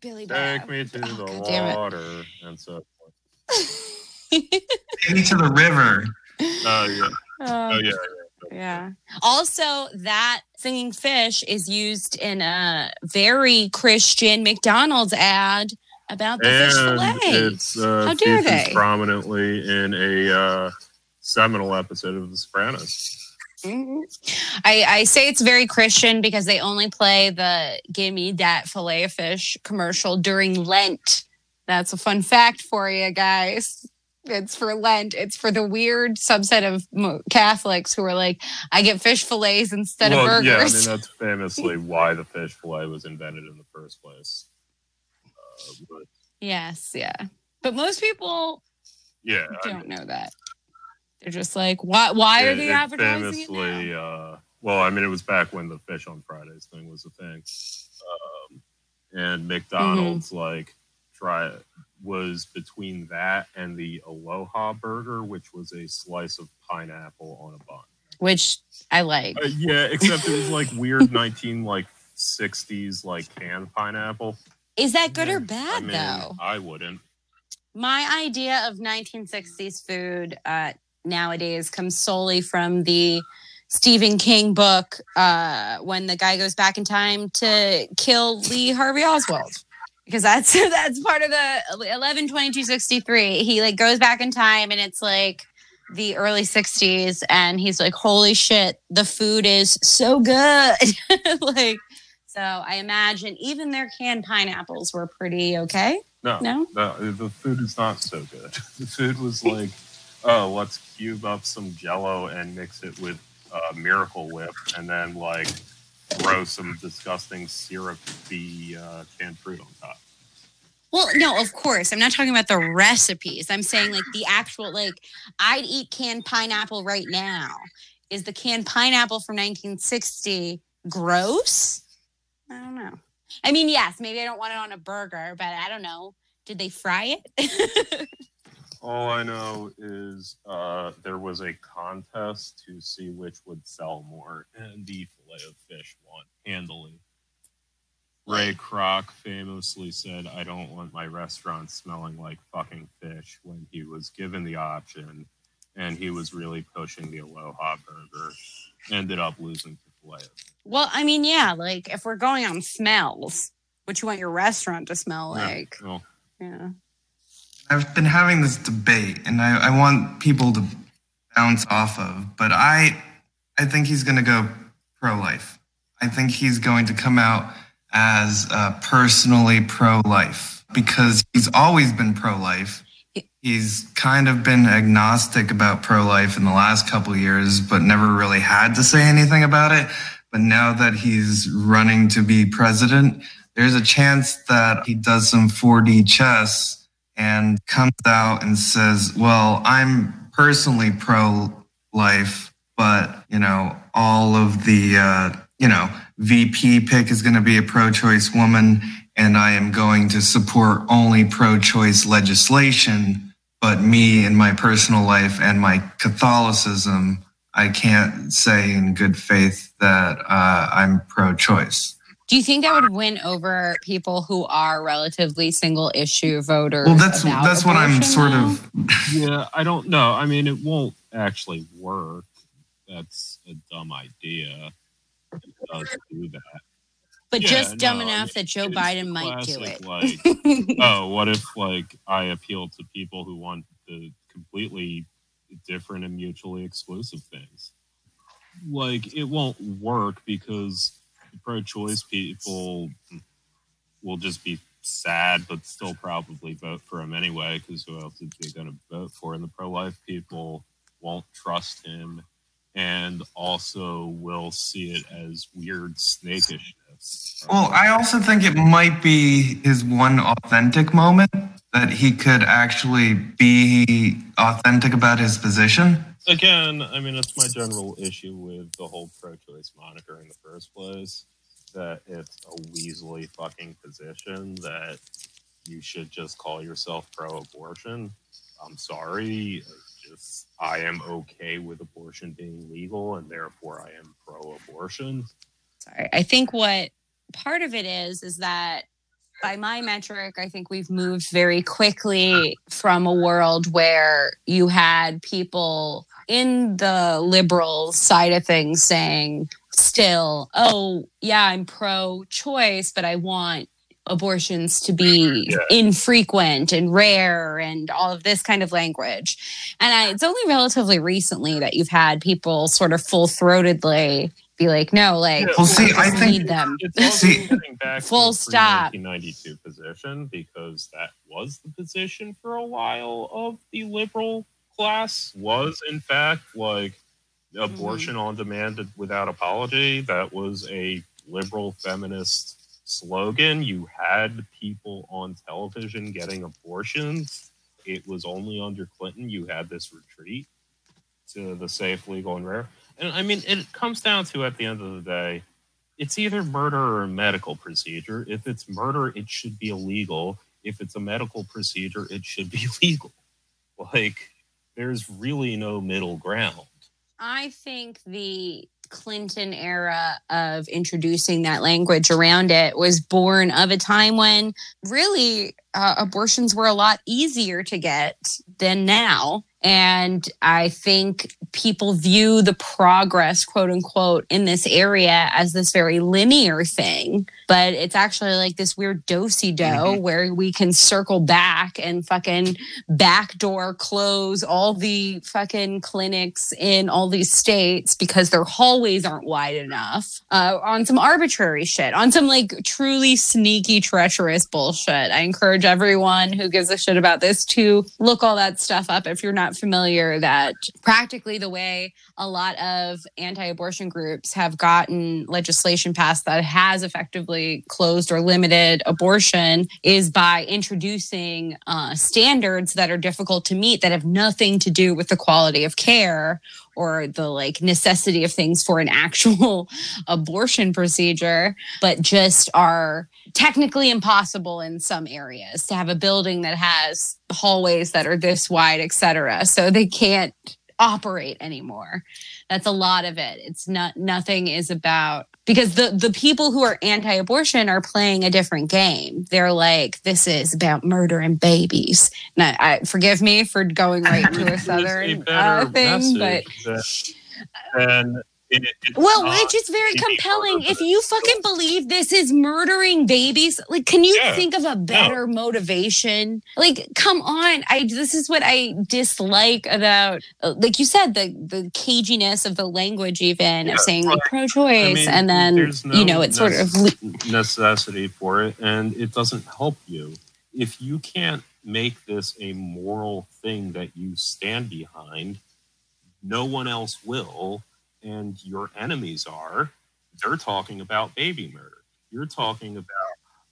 Billy
Take me to oh, the
God
water and so forth. *laughs*
Take me to the river.
Oh, yeah. Oh, oh yeah.
Yeah. Also, that singing fish is used in a very Christian McDonald's ad about the fish fillet.
it's uh,
How dare they?
prominently in a uh, seminal episode of The Sopranos.
Mhm. I, I say it's very Christian because they only play the "Give me that fillet of fish" commercial during Lent. That's a fun fact for you guys. It's for Lent. It's for the weird subset of Catholics who are like, "I get fish fillets instead
well,
of
yeah, I mean that's *laughs* famously why the fish fillet was invented in the first place. But
yes, yeah. But most people
yeah, I
don't know that. They're just like, why? Why are they advertising it now?
famously, uh, well, I mean, it was back when the fish on Fridays thing was a thing, um, and McDonald's
Mm-hmm.
like try was between that and the Aloha Burger, which was a slice of pineapple on a bun.
Which I like.
Uh, yeah, except it was like weird nineteen like sixties like canned pineapple.
Is that good or
I
bad
mean,
though?
I wouldn't.
My idea of 1960s food uh, nowadays comes solely from the Stephen King book uh, when the guy goes back in time to kill Lee Harvey Oswald. Because that's *laughs* that's part of the 11 22 63. He like goes back in time and it's like the early 60s and he's like, holy shit, the food is so good. *laughs* like so I imagine even their canned pineapples were pretty okay.
No,
No?
the, the food is not so good. *laughs* The food was *laughs* like, oh, let's cube up some Jello and mix it with uh, Miracle Whip, and then like throw some disgusting syrupy uh, canned fruit on top.
Well, no, of course. I'm not talking about the recipes. I'm saying like the actual like I'd eat canned pineapple right now. Is the canned pineapple from 1960 gross? I don't know. I mean, yes, maybe I don't want it on a burger, but I don't know. Did they fry it? *laughs*
All I know is uh, there was a contest to see which would sell more, and the fillet of fish won handily. Ray Kroc famously said, I don't want my restaurant smelling like fucking fish when he was given the option, and he was really pushing the Aloha burger. Ended up losing to filet. of fish.
well, I mean, yeah, like if we're going on smells, what you want your restaurant to smell
Yeah,
like.
well,
Yeah.
I've been having this debate, and I, I want people to bounce off of, but I, I think he's going to go pro-life. I think he's going to come out as uh, personally pro-life because he's always been pro-life. He's kind of been agnostic about pro-life in the last couple years, but never really had to say anything about it. But now that he's running to be president, there's a chance that he does some 4D chess and comes out and says, Well, I'm personally pro life, but, you know, all of the, uh, you know, VP pick is going to be a pro choice woman, and I am going to support only pro choice legislation but me and my personal life and my Catholicism, I can't say in good faith that uh, I'm pro-choice.
Do you think that would win over people who are relatively single issue voters?
Well, that's that's what I'm
abortion,
sort
though?
of.
Yeah, I don't know. I mean, it won't actually work. That's a dumb idea. It does do that.
But
Yeah,
just dumb
no,
enough that Joe Biden might do it.
Like, oh, what if like I appeal to people who want the completely different and mutually exclusive things? Like, it won't work because the pro-choice people will just be sad, but still probably vote for him anyway. Because who else is he going to vote for? And the pro-life people won't trust him, and also will see it as weird snakishness.
Well, I also think it might be his one authentic moment that he could actually be authentic about his position.
again, I mean, it's my general issue with the whole pro-choice moniker in the first place. That it's a Weasley fucking position that you should just call yourself pro-abortion. I'm sorry, just I am okay with abortion being legal, and therefore I am pro-abortion.
Sorry. I think what part of it is is that by my metric, I think we've moved very quickly from a world where you had people in the liberal side of things saying, still, oh, yeah, I'm pro choice, but I want abortions to be
Yeah.
infrequent and rare and all of this kind of language. And I, it's only relatively recently that you've had people sort of full throatedly be like, no, like,
Yeah,
Well, see, I think-
need them.
It's *laughs*
See-
back
Full
to
stop.
1992 position because that was the position for a while of the liberal class was in fact like mm-hmm. abortion on demand without apology. That was a liberal feminist slogan. You had people on television getting abortions. It was only under Clinton you had this retreat to the safe, legal, and rare. And I mean, it comes down to at the end of the day, it's either murder or a medical procedure. If it's murder, it should be illegal. If it's a medical procedure, it should be *laughs* legal. Like, there's really no middle ground.
I think the Clinton era of introducing that language around it was born of a time when really uh, abortions were a lot easier to get than now. And I think people view the progress, quote unquote, in this area as this very linear thing. But it's actually like this weird dosey do where we can circle back and fucking backdoor close all the fucking clinics in all these states because their hallways aren't wide enough uh, on some arbitrary shit, on some like truly sneaky, treacherous bullshit. I encourage everyone who gives a shit about this to look all that stuff up if you're not familiar. That practically the way a lot of anti abortion groups have gotten legislation passed that has effectively closed or limited abortion is by introducing uh, standards that are difficult to meet that have nothing to do with the quality of care or the like necessity of things for an *laughs* actual abortion procedure, but just are technically impossible in some areas to have a building that has hallways that are this wide, et cetera. So they can't operate anymore. That's a lot of it. It's not nothing is about because the the people who are anti-abortion are playing a different game. They're like, this is about murdering babies. And I, I forgive me for going right into a *laughs* southern
better
uh, thing, but
than it, it's
well,
not
it's just very compelling. If you fucking believe this is murdering babies, like, can you
Yeah.
think of a better motivation? Like, come on. I this is what I dislike about, uh, like you said, the the caginess of the language, even
Yeah,
of saying like pro-choice,
I mean,
and then
no
you know it's sort of
necessity for it, and it doesn't help you if you can't make this a moral thing that you stand behind. No one else will, and your enemies are. They're talking about baby murder. You're talking about,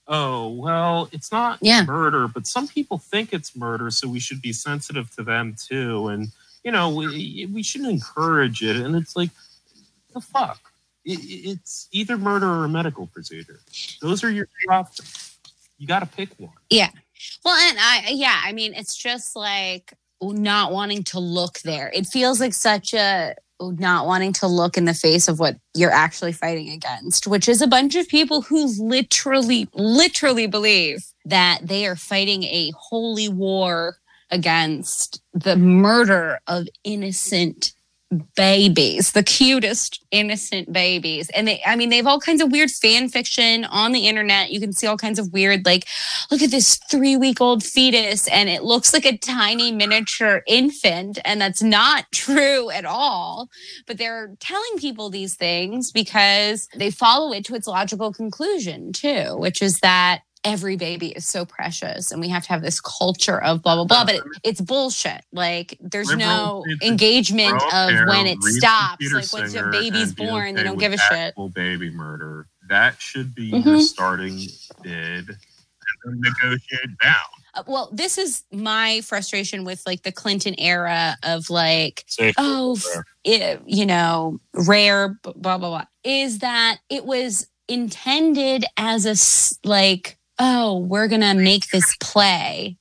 oh well, it's not
Yeah.
murder, but some people think it's murder, so we should be sensitive to them too, and you know we we shouldn't encourage it. And it's like, the fuck it, it's either murder or a medical procedure. Those are your two options. You got to pick one. Yeah.
Well, and I, yeah, I mean, it's just like not wanting to look there. It feels like such a not wanting to look in the face of what you're actually fighting against, which is a bunch of people who literally, literally believe that they are fighting a holy war against the murder of innocent babies, the cutest innocent babies. And they, I mean, they have all kinds of weird fan fiction on the internet. You can see all kinds of weird, like, look at this three week old fetus and it looks like a tiny miniature infant. And that's not *laughs* true at all. But they're telling people these things because they follow it to its logical conclusion, too, which is that every baby is so precious and we have to have this culture of blah blah blah but it, it's bullshit. Like there's no engagement of when it stops. Like once a baby's born they don't give a shit.
baby murder. That should be mm-hmm. your starting bid and then negotiate down.
Uh, well this is my frustration with like the clinton era of like Safe oh it, you know rare blah blah blah is that it was intended as a like oh, we're going to make this play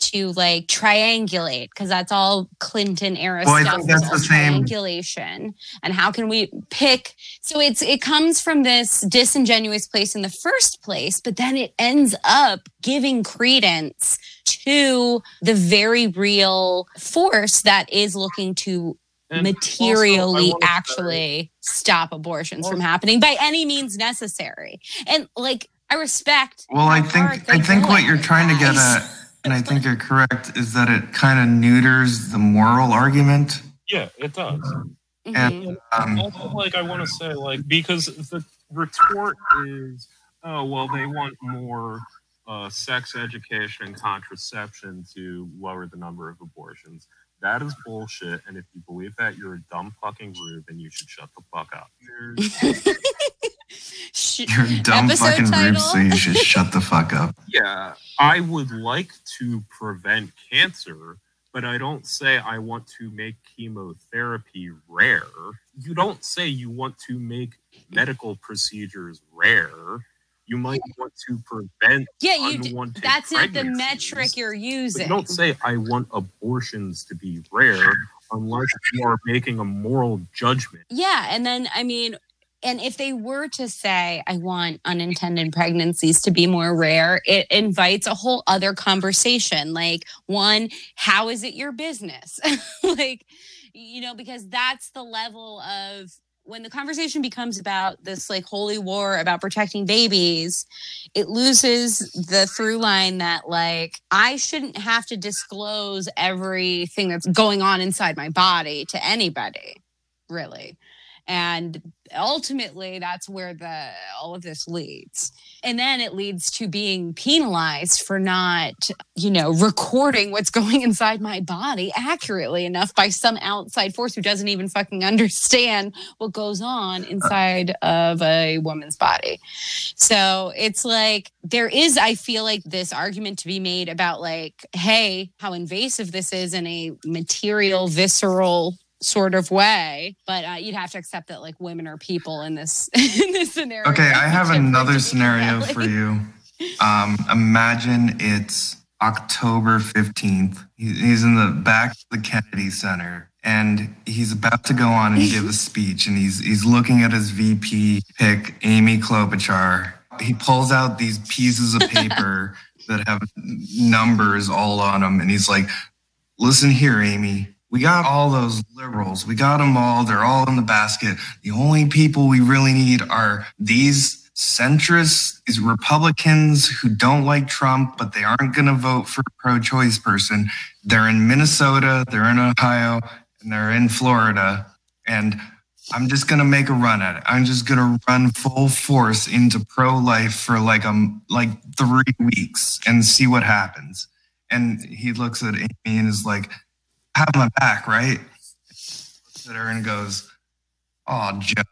to like triangulate because that's all Clinton era well, stuff. that's the same triangulation. And how can we pick? So it's it comes from this disingenuous place in the first place, but then it ends up giving credence to the very real force that is looking to and materially also, actually say, stop abortions from happening by any means necessary. And like I respect.
Well, I think I think what you're trying to get at, *laughs* and I think you're correct, is that it kind of neuters the moral argument.
Yeah, it does.
Mm-hmm. And um,
also, like I want to say, like because the retort is, oh well, they want more uh, sex education and contraception to lower the number of abortions. That is bullshit. And if you believe that, you're a dumb fucking rube, and you should shut the fuck up. *laughs*
You're a dumb fucking title? so you should shut the fuck up. *laughs*
Yeah, I would like to prevent cancer, but I don't say I want to make chemotherapy rare. You don't say you want to make medical procedures rare. You might want to prevent
yeah, you that's not the metric you're using.
don't say I want abortions to be rare unless you are making a moral judgment.
Yeah, and then I mean, and if they were to say i want unintended pregnancies to be more rare it invites a whole other conversation. Like one how is it your business? *laughs* Like you know because that's the level of when the conversation becomes about this like holy war about protecting babies it loses the through line that like i shouldn't have to disclose everything that's going on inside my body to anybody really and ultimately that's where the all of this leads. And then it leads to being penalized for not you know recording what's going inside my body accurately enough by some outside force who doesn't even fucking understand what goes on uh-huh. inside of a woman's body. So it's like there is i feel like this argument to be made about like hey how invasive this is in a material visceral sort of way but uh, you'd have to accept that like women are people in this *laughs* in this scenario.
Okay i have *laughs* another scenario for you. Um imagine it's october 15th he's in the back of the kennedy center and he's about to go on and give a *laughs* speech and he's he's looking at his vp pick amy klobuchar. He pulls out these pieces of paper that have numbers all on them and he's like listen here amy we got all those liberals. We got them all. They're all in the basket. The only people we really need are these centrists, these Republicans who don't like Trump, but they aren't going to vote for a pro choice person. They're in Minnesota, they're in Ohio, and they're in Florida. And I'm just going to make a run at it. I'm just going to run full force into pro life for like um like 3 weeks and see what happens. And he looks at Amy and is like, have my back, right? Looks at and goes, Oh, Joe,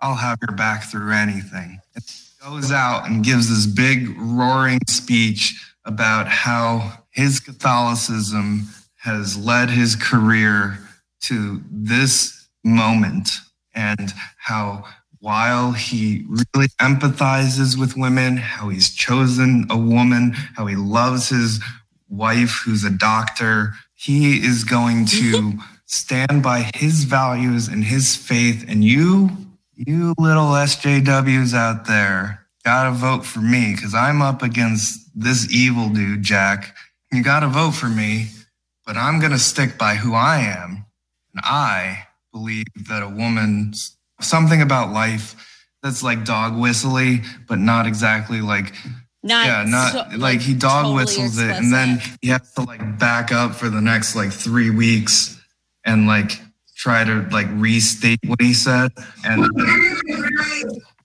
I'll have your back through anything. And goes out and gives this big roaring speech about how his Catholicism has led his career to this moment and how while he really empathizes with women, how he's chosen a woman, how he loves his wife who's a doctor, he is going to *laughs* stand by his values and his faith. And you, you little SJWs out there, gotta vote for me because I'm up against this evil dude, Jack. You gotta vote for me, but I'm gonna stick by who I am. And I believe that a woman's something about life that's like dog whistly, but not exactly like
Not
yeah, not
so-
like, he dog
totally
whistles it, and then
explicit.
he has to like back up for the next like three weeks and like try to like restate what he said. And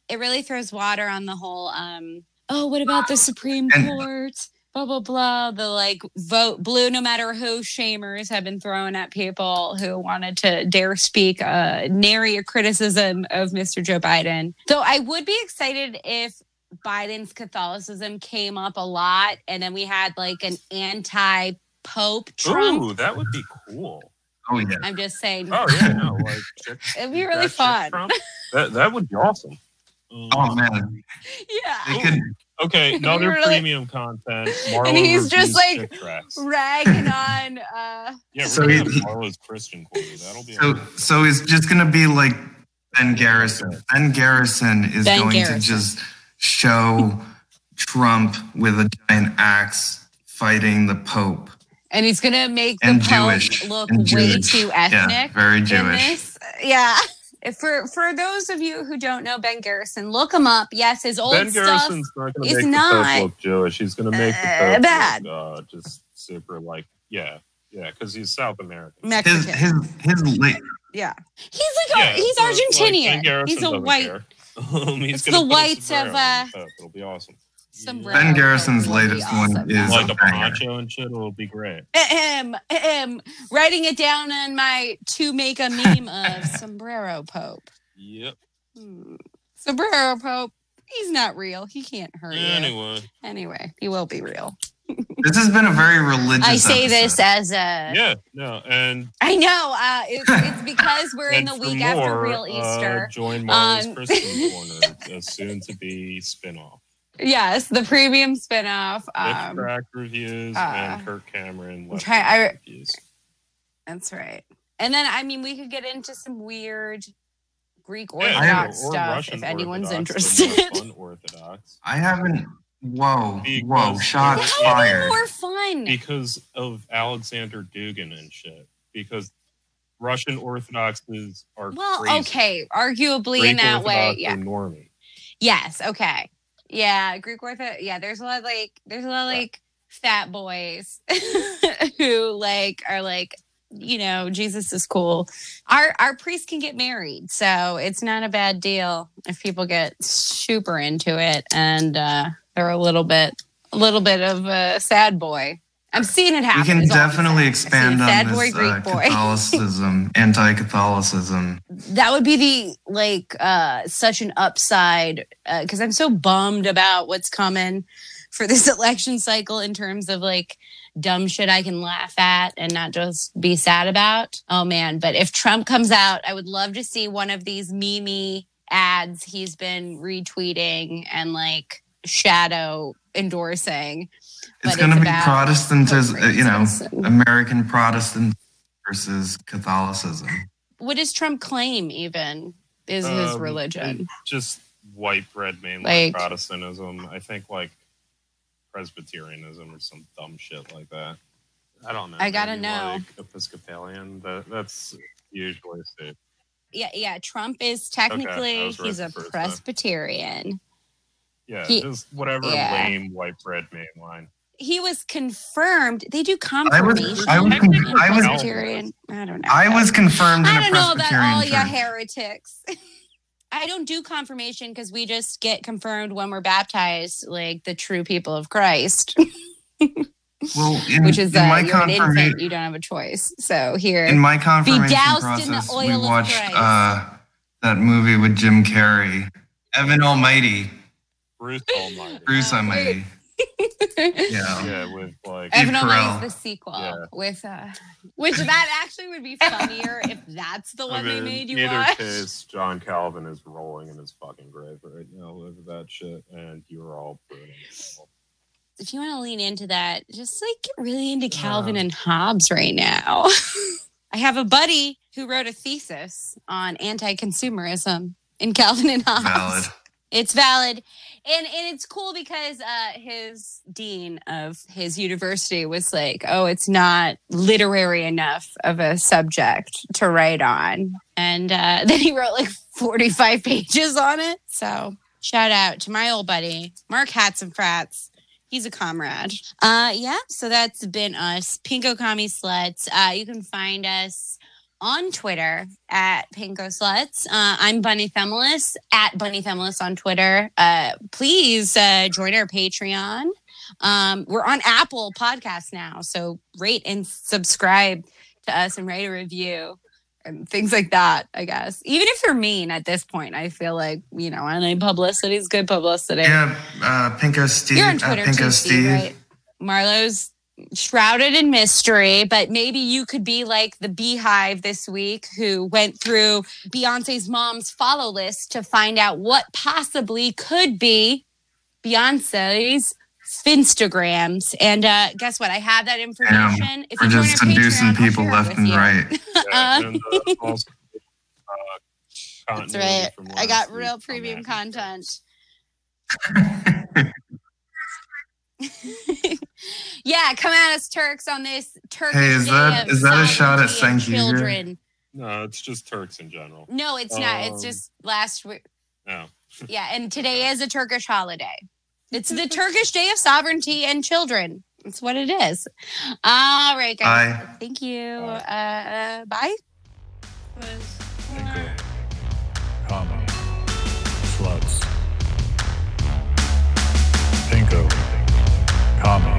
it really throws water on the whole um oh what about the supreme
And-
court blah blah blah the like vote blue no matter who shamers have been thrown at people who wanted to dare speak uh nary a criticism of mr joe biden so i would be excited if biden's catholicism came up a lot and then we had like an anti-pope trump
Ooh, that would be cool.
oh yeah,
i'm just saying
Oh yeah, no, like *laughs*
it'd be really fun
That that would be awesome.
Oh man,
yeah
could.
Okay, *laughs* another
Really-
premium content. Marlo *laughs*
And he's just like, ragging on uh
Yeah, we're
So
gonna
he-
Marlo's Christian corner. That'll be
So so he's just gonna be like Ben Garrison. Ben Garrison is
Ben
going
Garrison.
to just show Trump with a giant axe fighting the Pope
and he's gonna make the
and
Pope
Jewish
look
and
way
Jewish.
too
Yeah,
ethnic.
very
in
Jewish.
Yeah. If For for those of you who don't know Ben Garrison, look him up. Yes, his old
Ben
stuff.
Garrison's not going
is
to make the
not,
Pope look Jewish. He's going to make the
uh,
Pope
bad.
look uh, just super like yeah, yeah, because he's South American.
Mexican.
his his late
yeah, he's like a, he's
so,
Argentinian.
Garrison
he's a white
care. Um, *laughs* he's
It's
gonna
the
put a
whites of,
sombrero on
uh,
the It'll be awesome.
sombrero.
Ben Garrison's
would be
latest one
awesome.
is-
Like a
banger.
poncho and shit. It'll be great.
Ahem, ahem. writing it down on my to make a meme of *laughs* sombrero pope.
Yep.
Hmm. Sombrero pope. He's not real. He can't hurt you.
Anyway,
Anyway, he will be real.
This has been a very religious.
I say this as a
yeah, no, and
I know. Uh, it's, *laughs* it's because we're in the
for
week after
more,
real
uh,
Easter.
join Marlo's
Um,
Christian *laughs* Corner, a soon to be spinoff.
yes, the premium spinoff.
With
Um,
crack reviews
uh,
and Kirk Cameron. left
try- I-
reviews.
that's right. And then I mean, we could get into some weird Greek
Yeah,
Orthodox
or- or
stuff
Russian
if anyone's
Orthodox,
interested.
Unorthodox. *laughs*
I haven't. Whoa, whoa!
Because-
Shots
That would be
fired.
more fun.
because of Alexander Dugin and shit. Because Russian Orthodoxes are
well,
crazy.
okay, arguably
Greek
in that way,
Orthodox
yeah.
are normie.
Yes, okay. Yeah, Greek Orthodox. Yeah, there's a lot of, like there's a lot of, like fat boys *laughs* who like are like you know Jesus is cool. Our our priests can get married, so it's not a bad deal if people get super into it and uh, they're a little bit a little bit of a sad boy. I'm seeing it happen.
We can
is all I'm
definitely expand on
sad
this
boy, Greek
uh,
boy.
Catholicism, *laughs* anti-Catholicism.
that would be the like uh such an upside because i'm so bummed about what's coming for this *laughs* election cycle in terms of like dumb shit i can laugh at and not just be sad about oh man but if trump comes out i would love to see one of these mimi ads he's been retweeting and like shadow endorsing
It's going to be
about
Protestantism, uh, you know. American Protestant versus Catholicism.
what does trump claim even is his
Um,
religion
Just white bread mainline
Like-
Protestantism. I think like Presbyterianism or some dumb shit like that. I don't know.
I gotta
maybe,
know.
Like Episcopalian. That, that's usually safe.
yeah, yeah. Trump is technically
was right
he's a
Presbyterian. time.
Presbyterian.
Yeah,
He-
just whatever
yeah.
lame white bread mainline.
He was confirmed. They do
I was-
confirmation.
I was
in
con- I was-
Presbyterian. I don't know.
I was confirmed in
I
a
don't know about
Presbyterian
all you
church.
heretics. *laughs* I don't do confirmation because we just get confirmed when we're baptized, like the true people of Christ, *laughs*
well, in,
which is
in
uh,
my
you're an infant.
confirmation,
You don't have a choice. So here,
in my confirmation
doused in the
process,
oil
we
of
watched
Christ.
uh, that movie with Jim Carrey, Evan Almighty,
Bruce Almighty. *laughs*
Bruce
Uh,
Almighty. Yeah. *laughs*
Yeah, with like
Steve
Evan Only
Carell.
the sequel
Yeah.
with uh which that actually would be *laughs* funnier if that's the
I
one they
mean,
made you
either
watch.
case, John Calvin is rolling in his fucking grave right now over that shit, and you're all pruning.
If you want to lean into that, just like get really into Calvin
Uh.
and Hobbes right now. I have a buddy who wrote a thesis on anti-consumerism in Calvin and Hobbes.
Valid.
It's valid. And and it's cool because uh his dean of his university was like, "Oh, it's not literary enough of a subject to write on." And uh *laughs* then he wrote like 45 pages on it. So, shout out to my old buddy, Mark Hats and Frats. He's a comrade. Uh yeah, so that's been us. Pinko Kami Sluts. Uh you can find us on Twitter at Pinko Sluts. Uh, I'm Bunny Feminist at Bunny Feminist on Twitter. Uh, please uh, join our Patreon. Um, we're on Apple Podcasts now, so rate and subscribe to us and write a review and things like that. I guess even if you're mean at this point, I feel like you know, any publicity is good publicity.
Yeah, uh, Pinko Steve.
You're on Twitter
Pinko
too,
Steve.
Steve, right? Marlo's shrouded in mystery, but maybe you could be like the BeyHive this week who went through Beyonce's mom's follow list to find out what possibly could be Beyonce's Finstagrams. And uh, guess what? I have that information. if
We're just
our
seducing
Patreon,
people left and
you.
right. *laughs*
Yeah,
Uh,
and, uh, also, uh,
That's right. I got real
on
premium content. *laughs* *laughs* yeah, come at us, Turks, on this Turkish
Hey, is
day
that-
of
is that a shot at
sovereignty and
St.
Children.
No, it's just Turks in general.
No, it's not. It's
Um,
just last week.
No. *laughs*
Yeah, and today is a Turkish holiday. It's the *laughs* Turkish Day of Sovereignty and Children. That's what it is. All right, guys.
Bye.
Thank you.
Bye.
Uh, uh, bye. coming.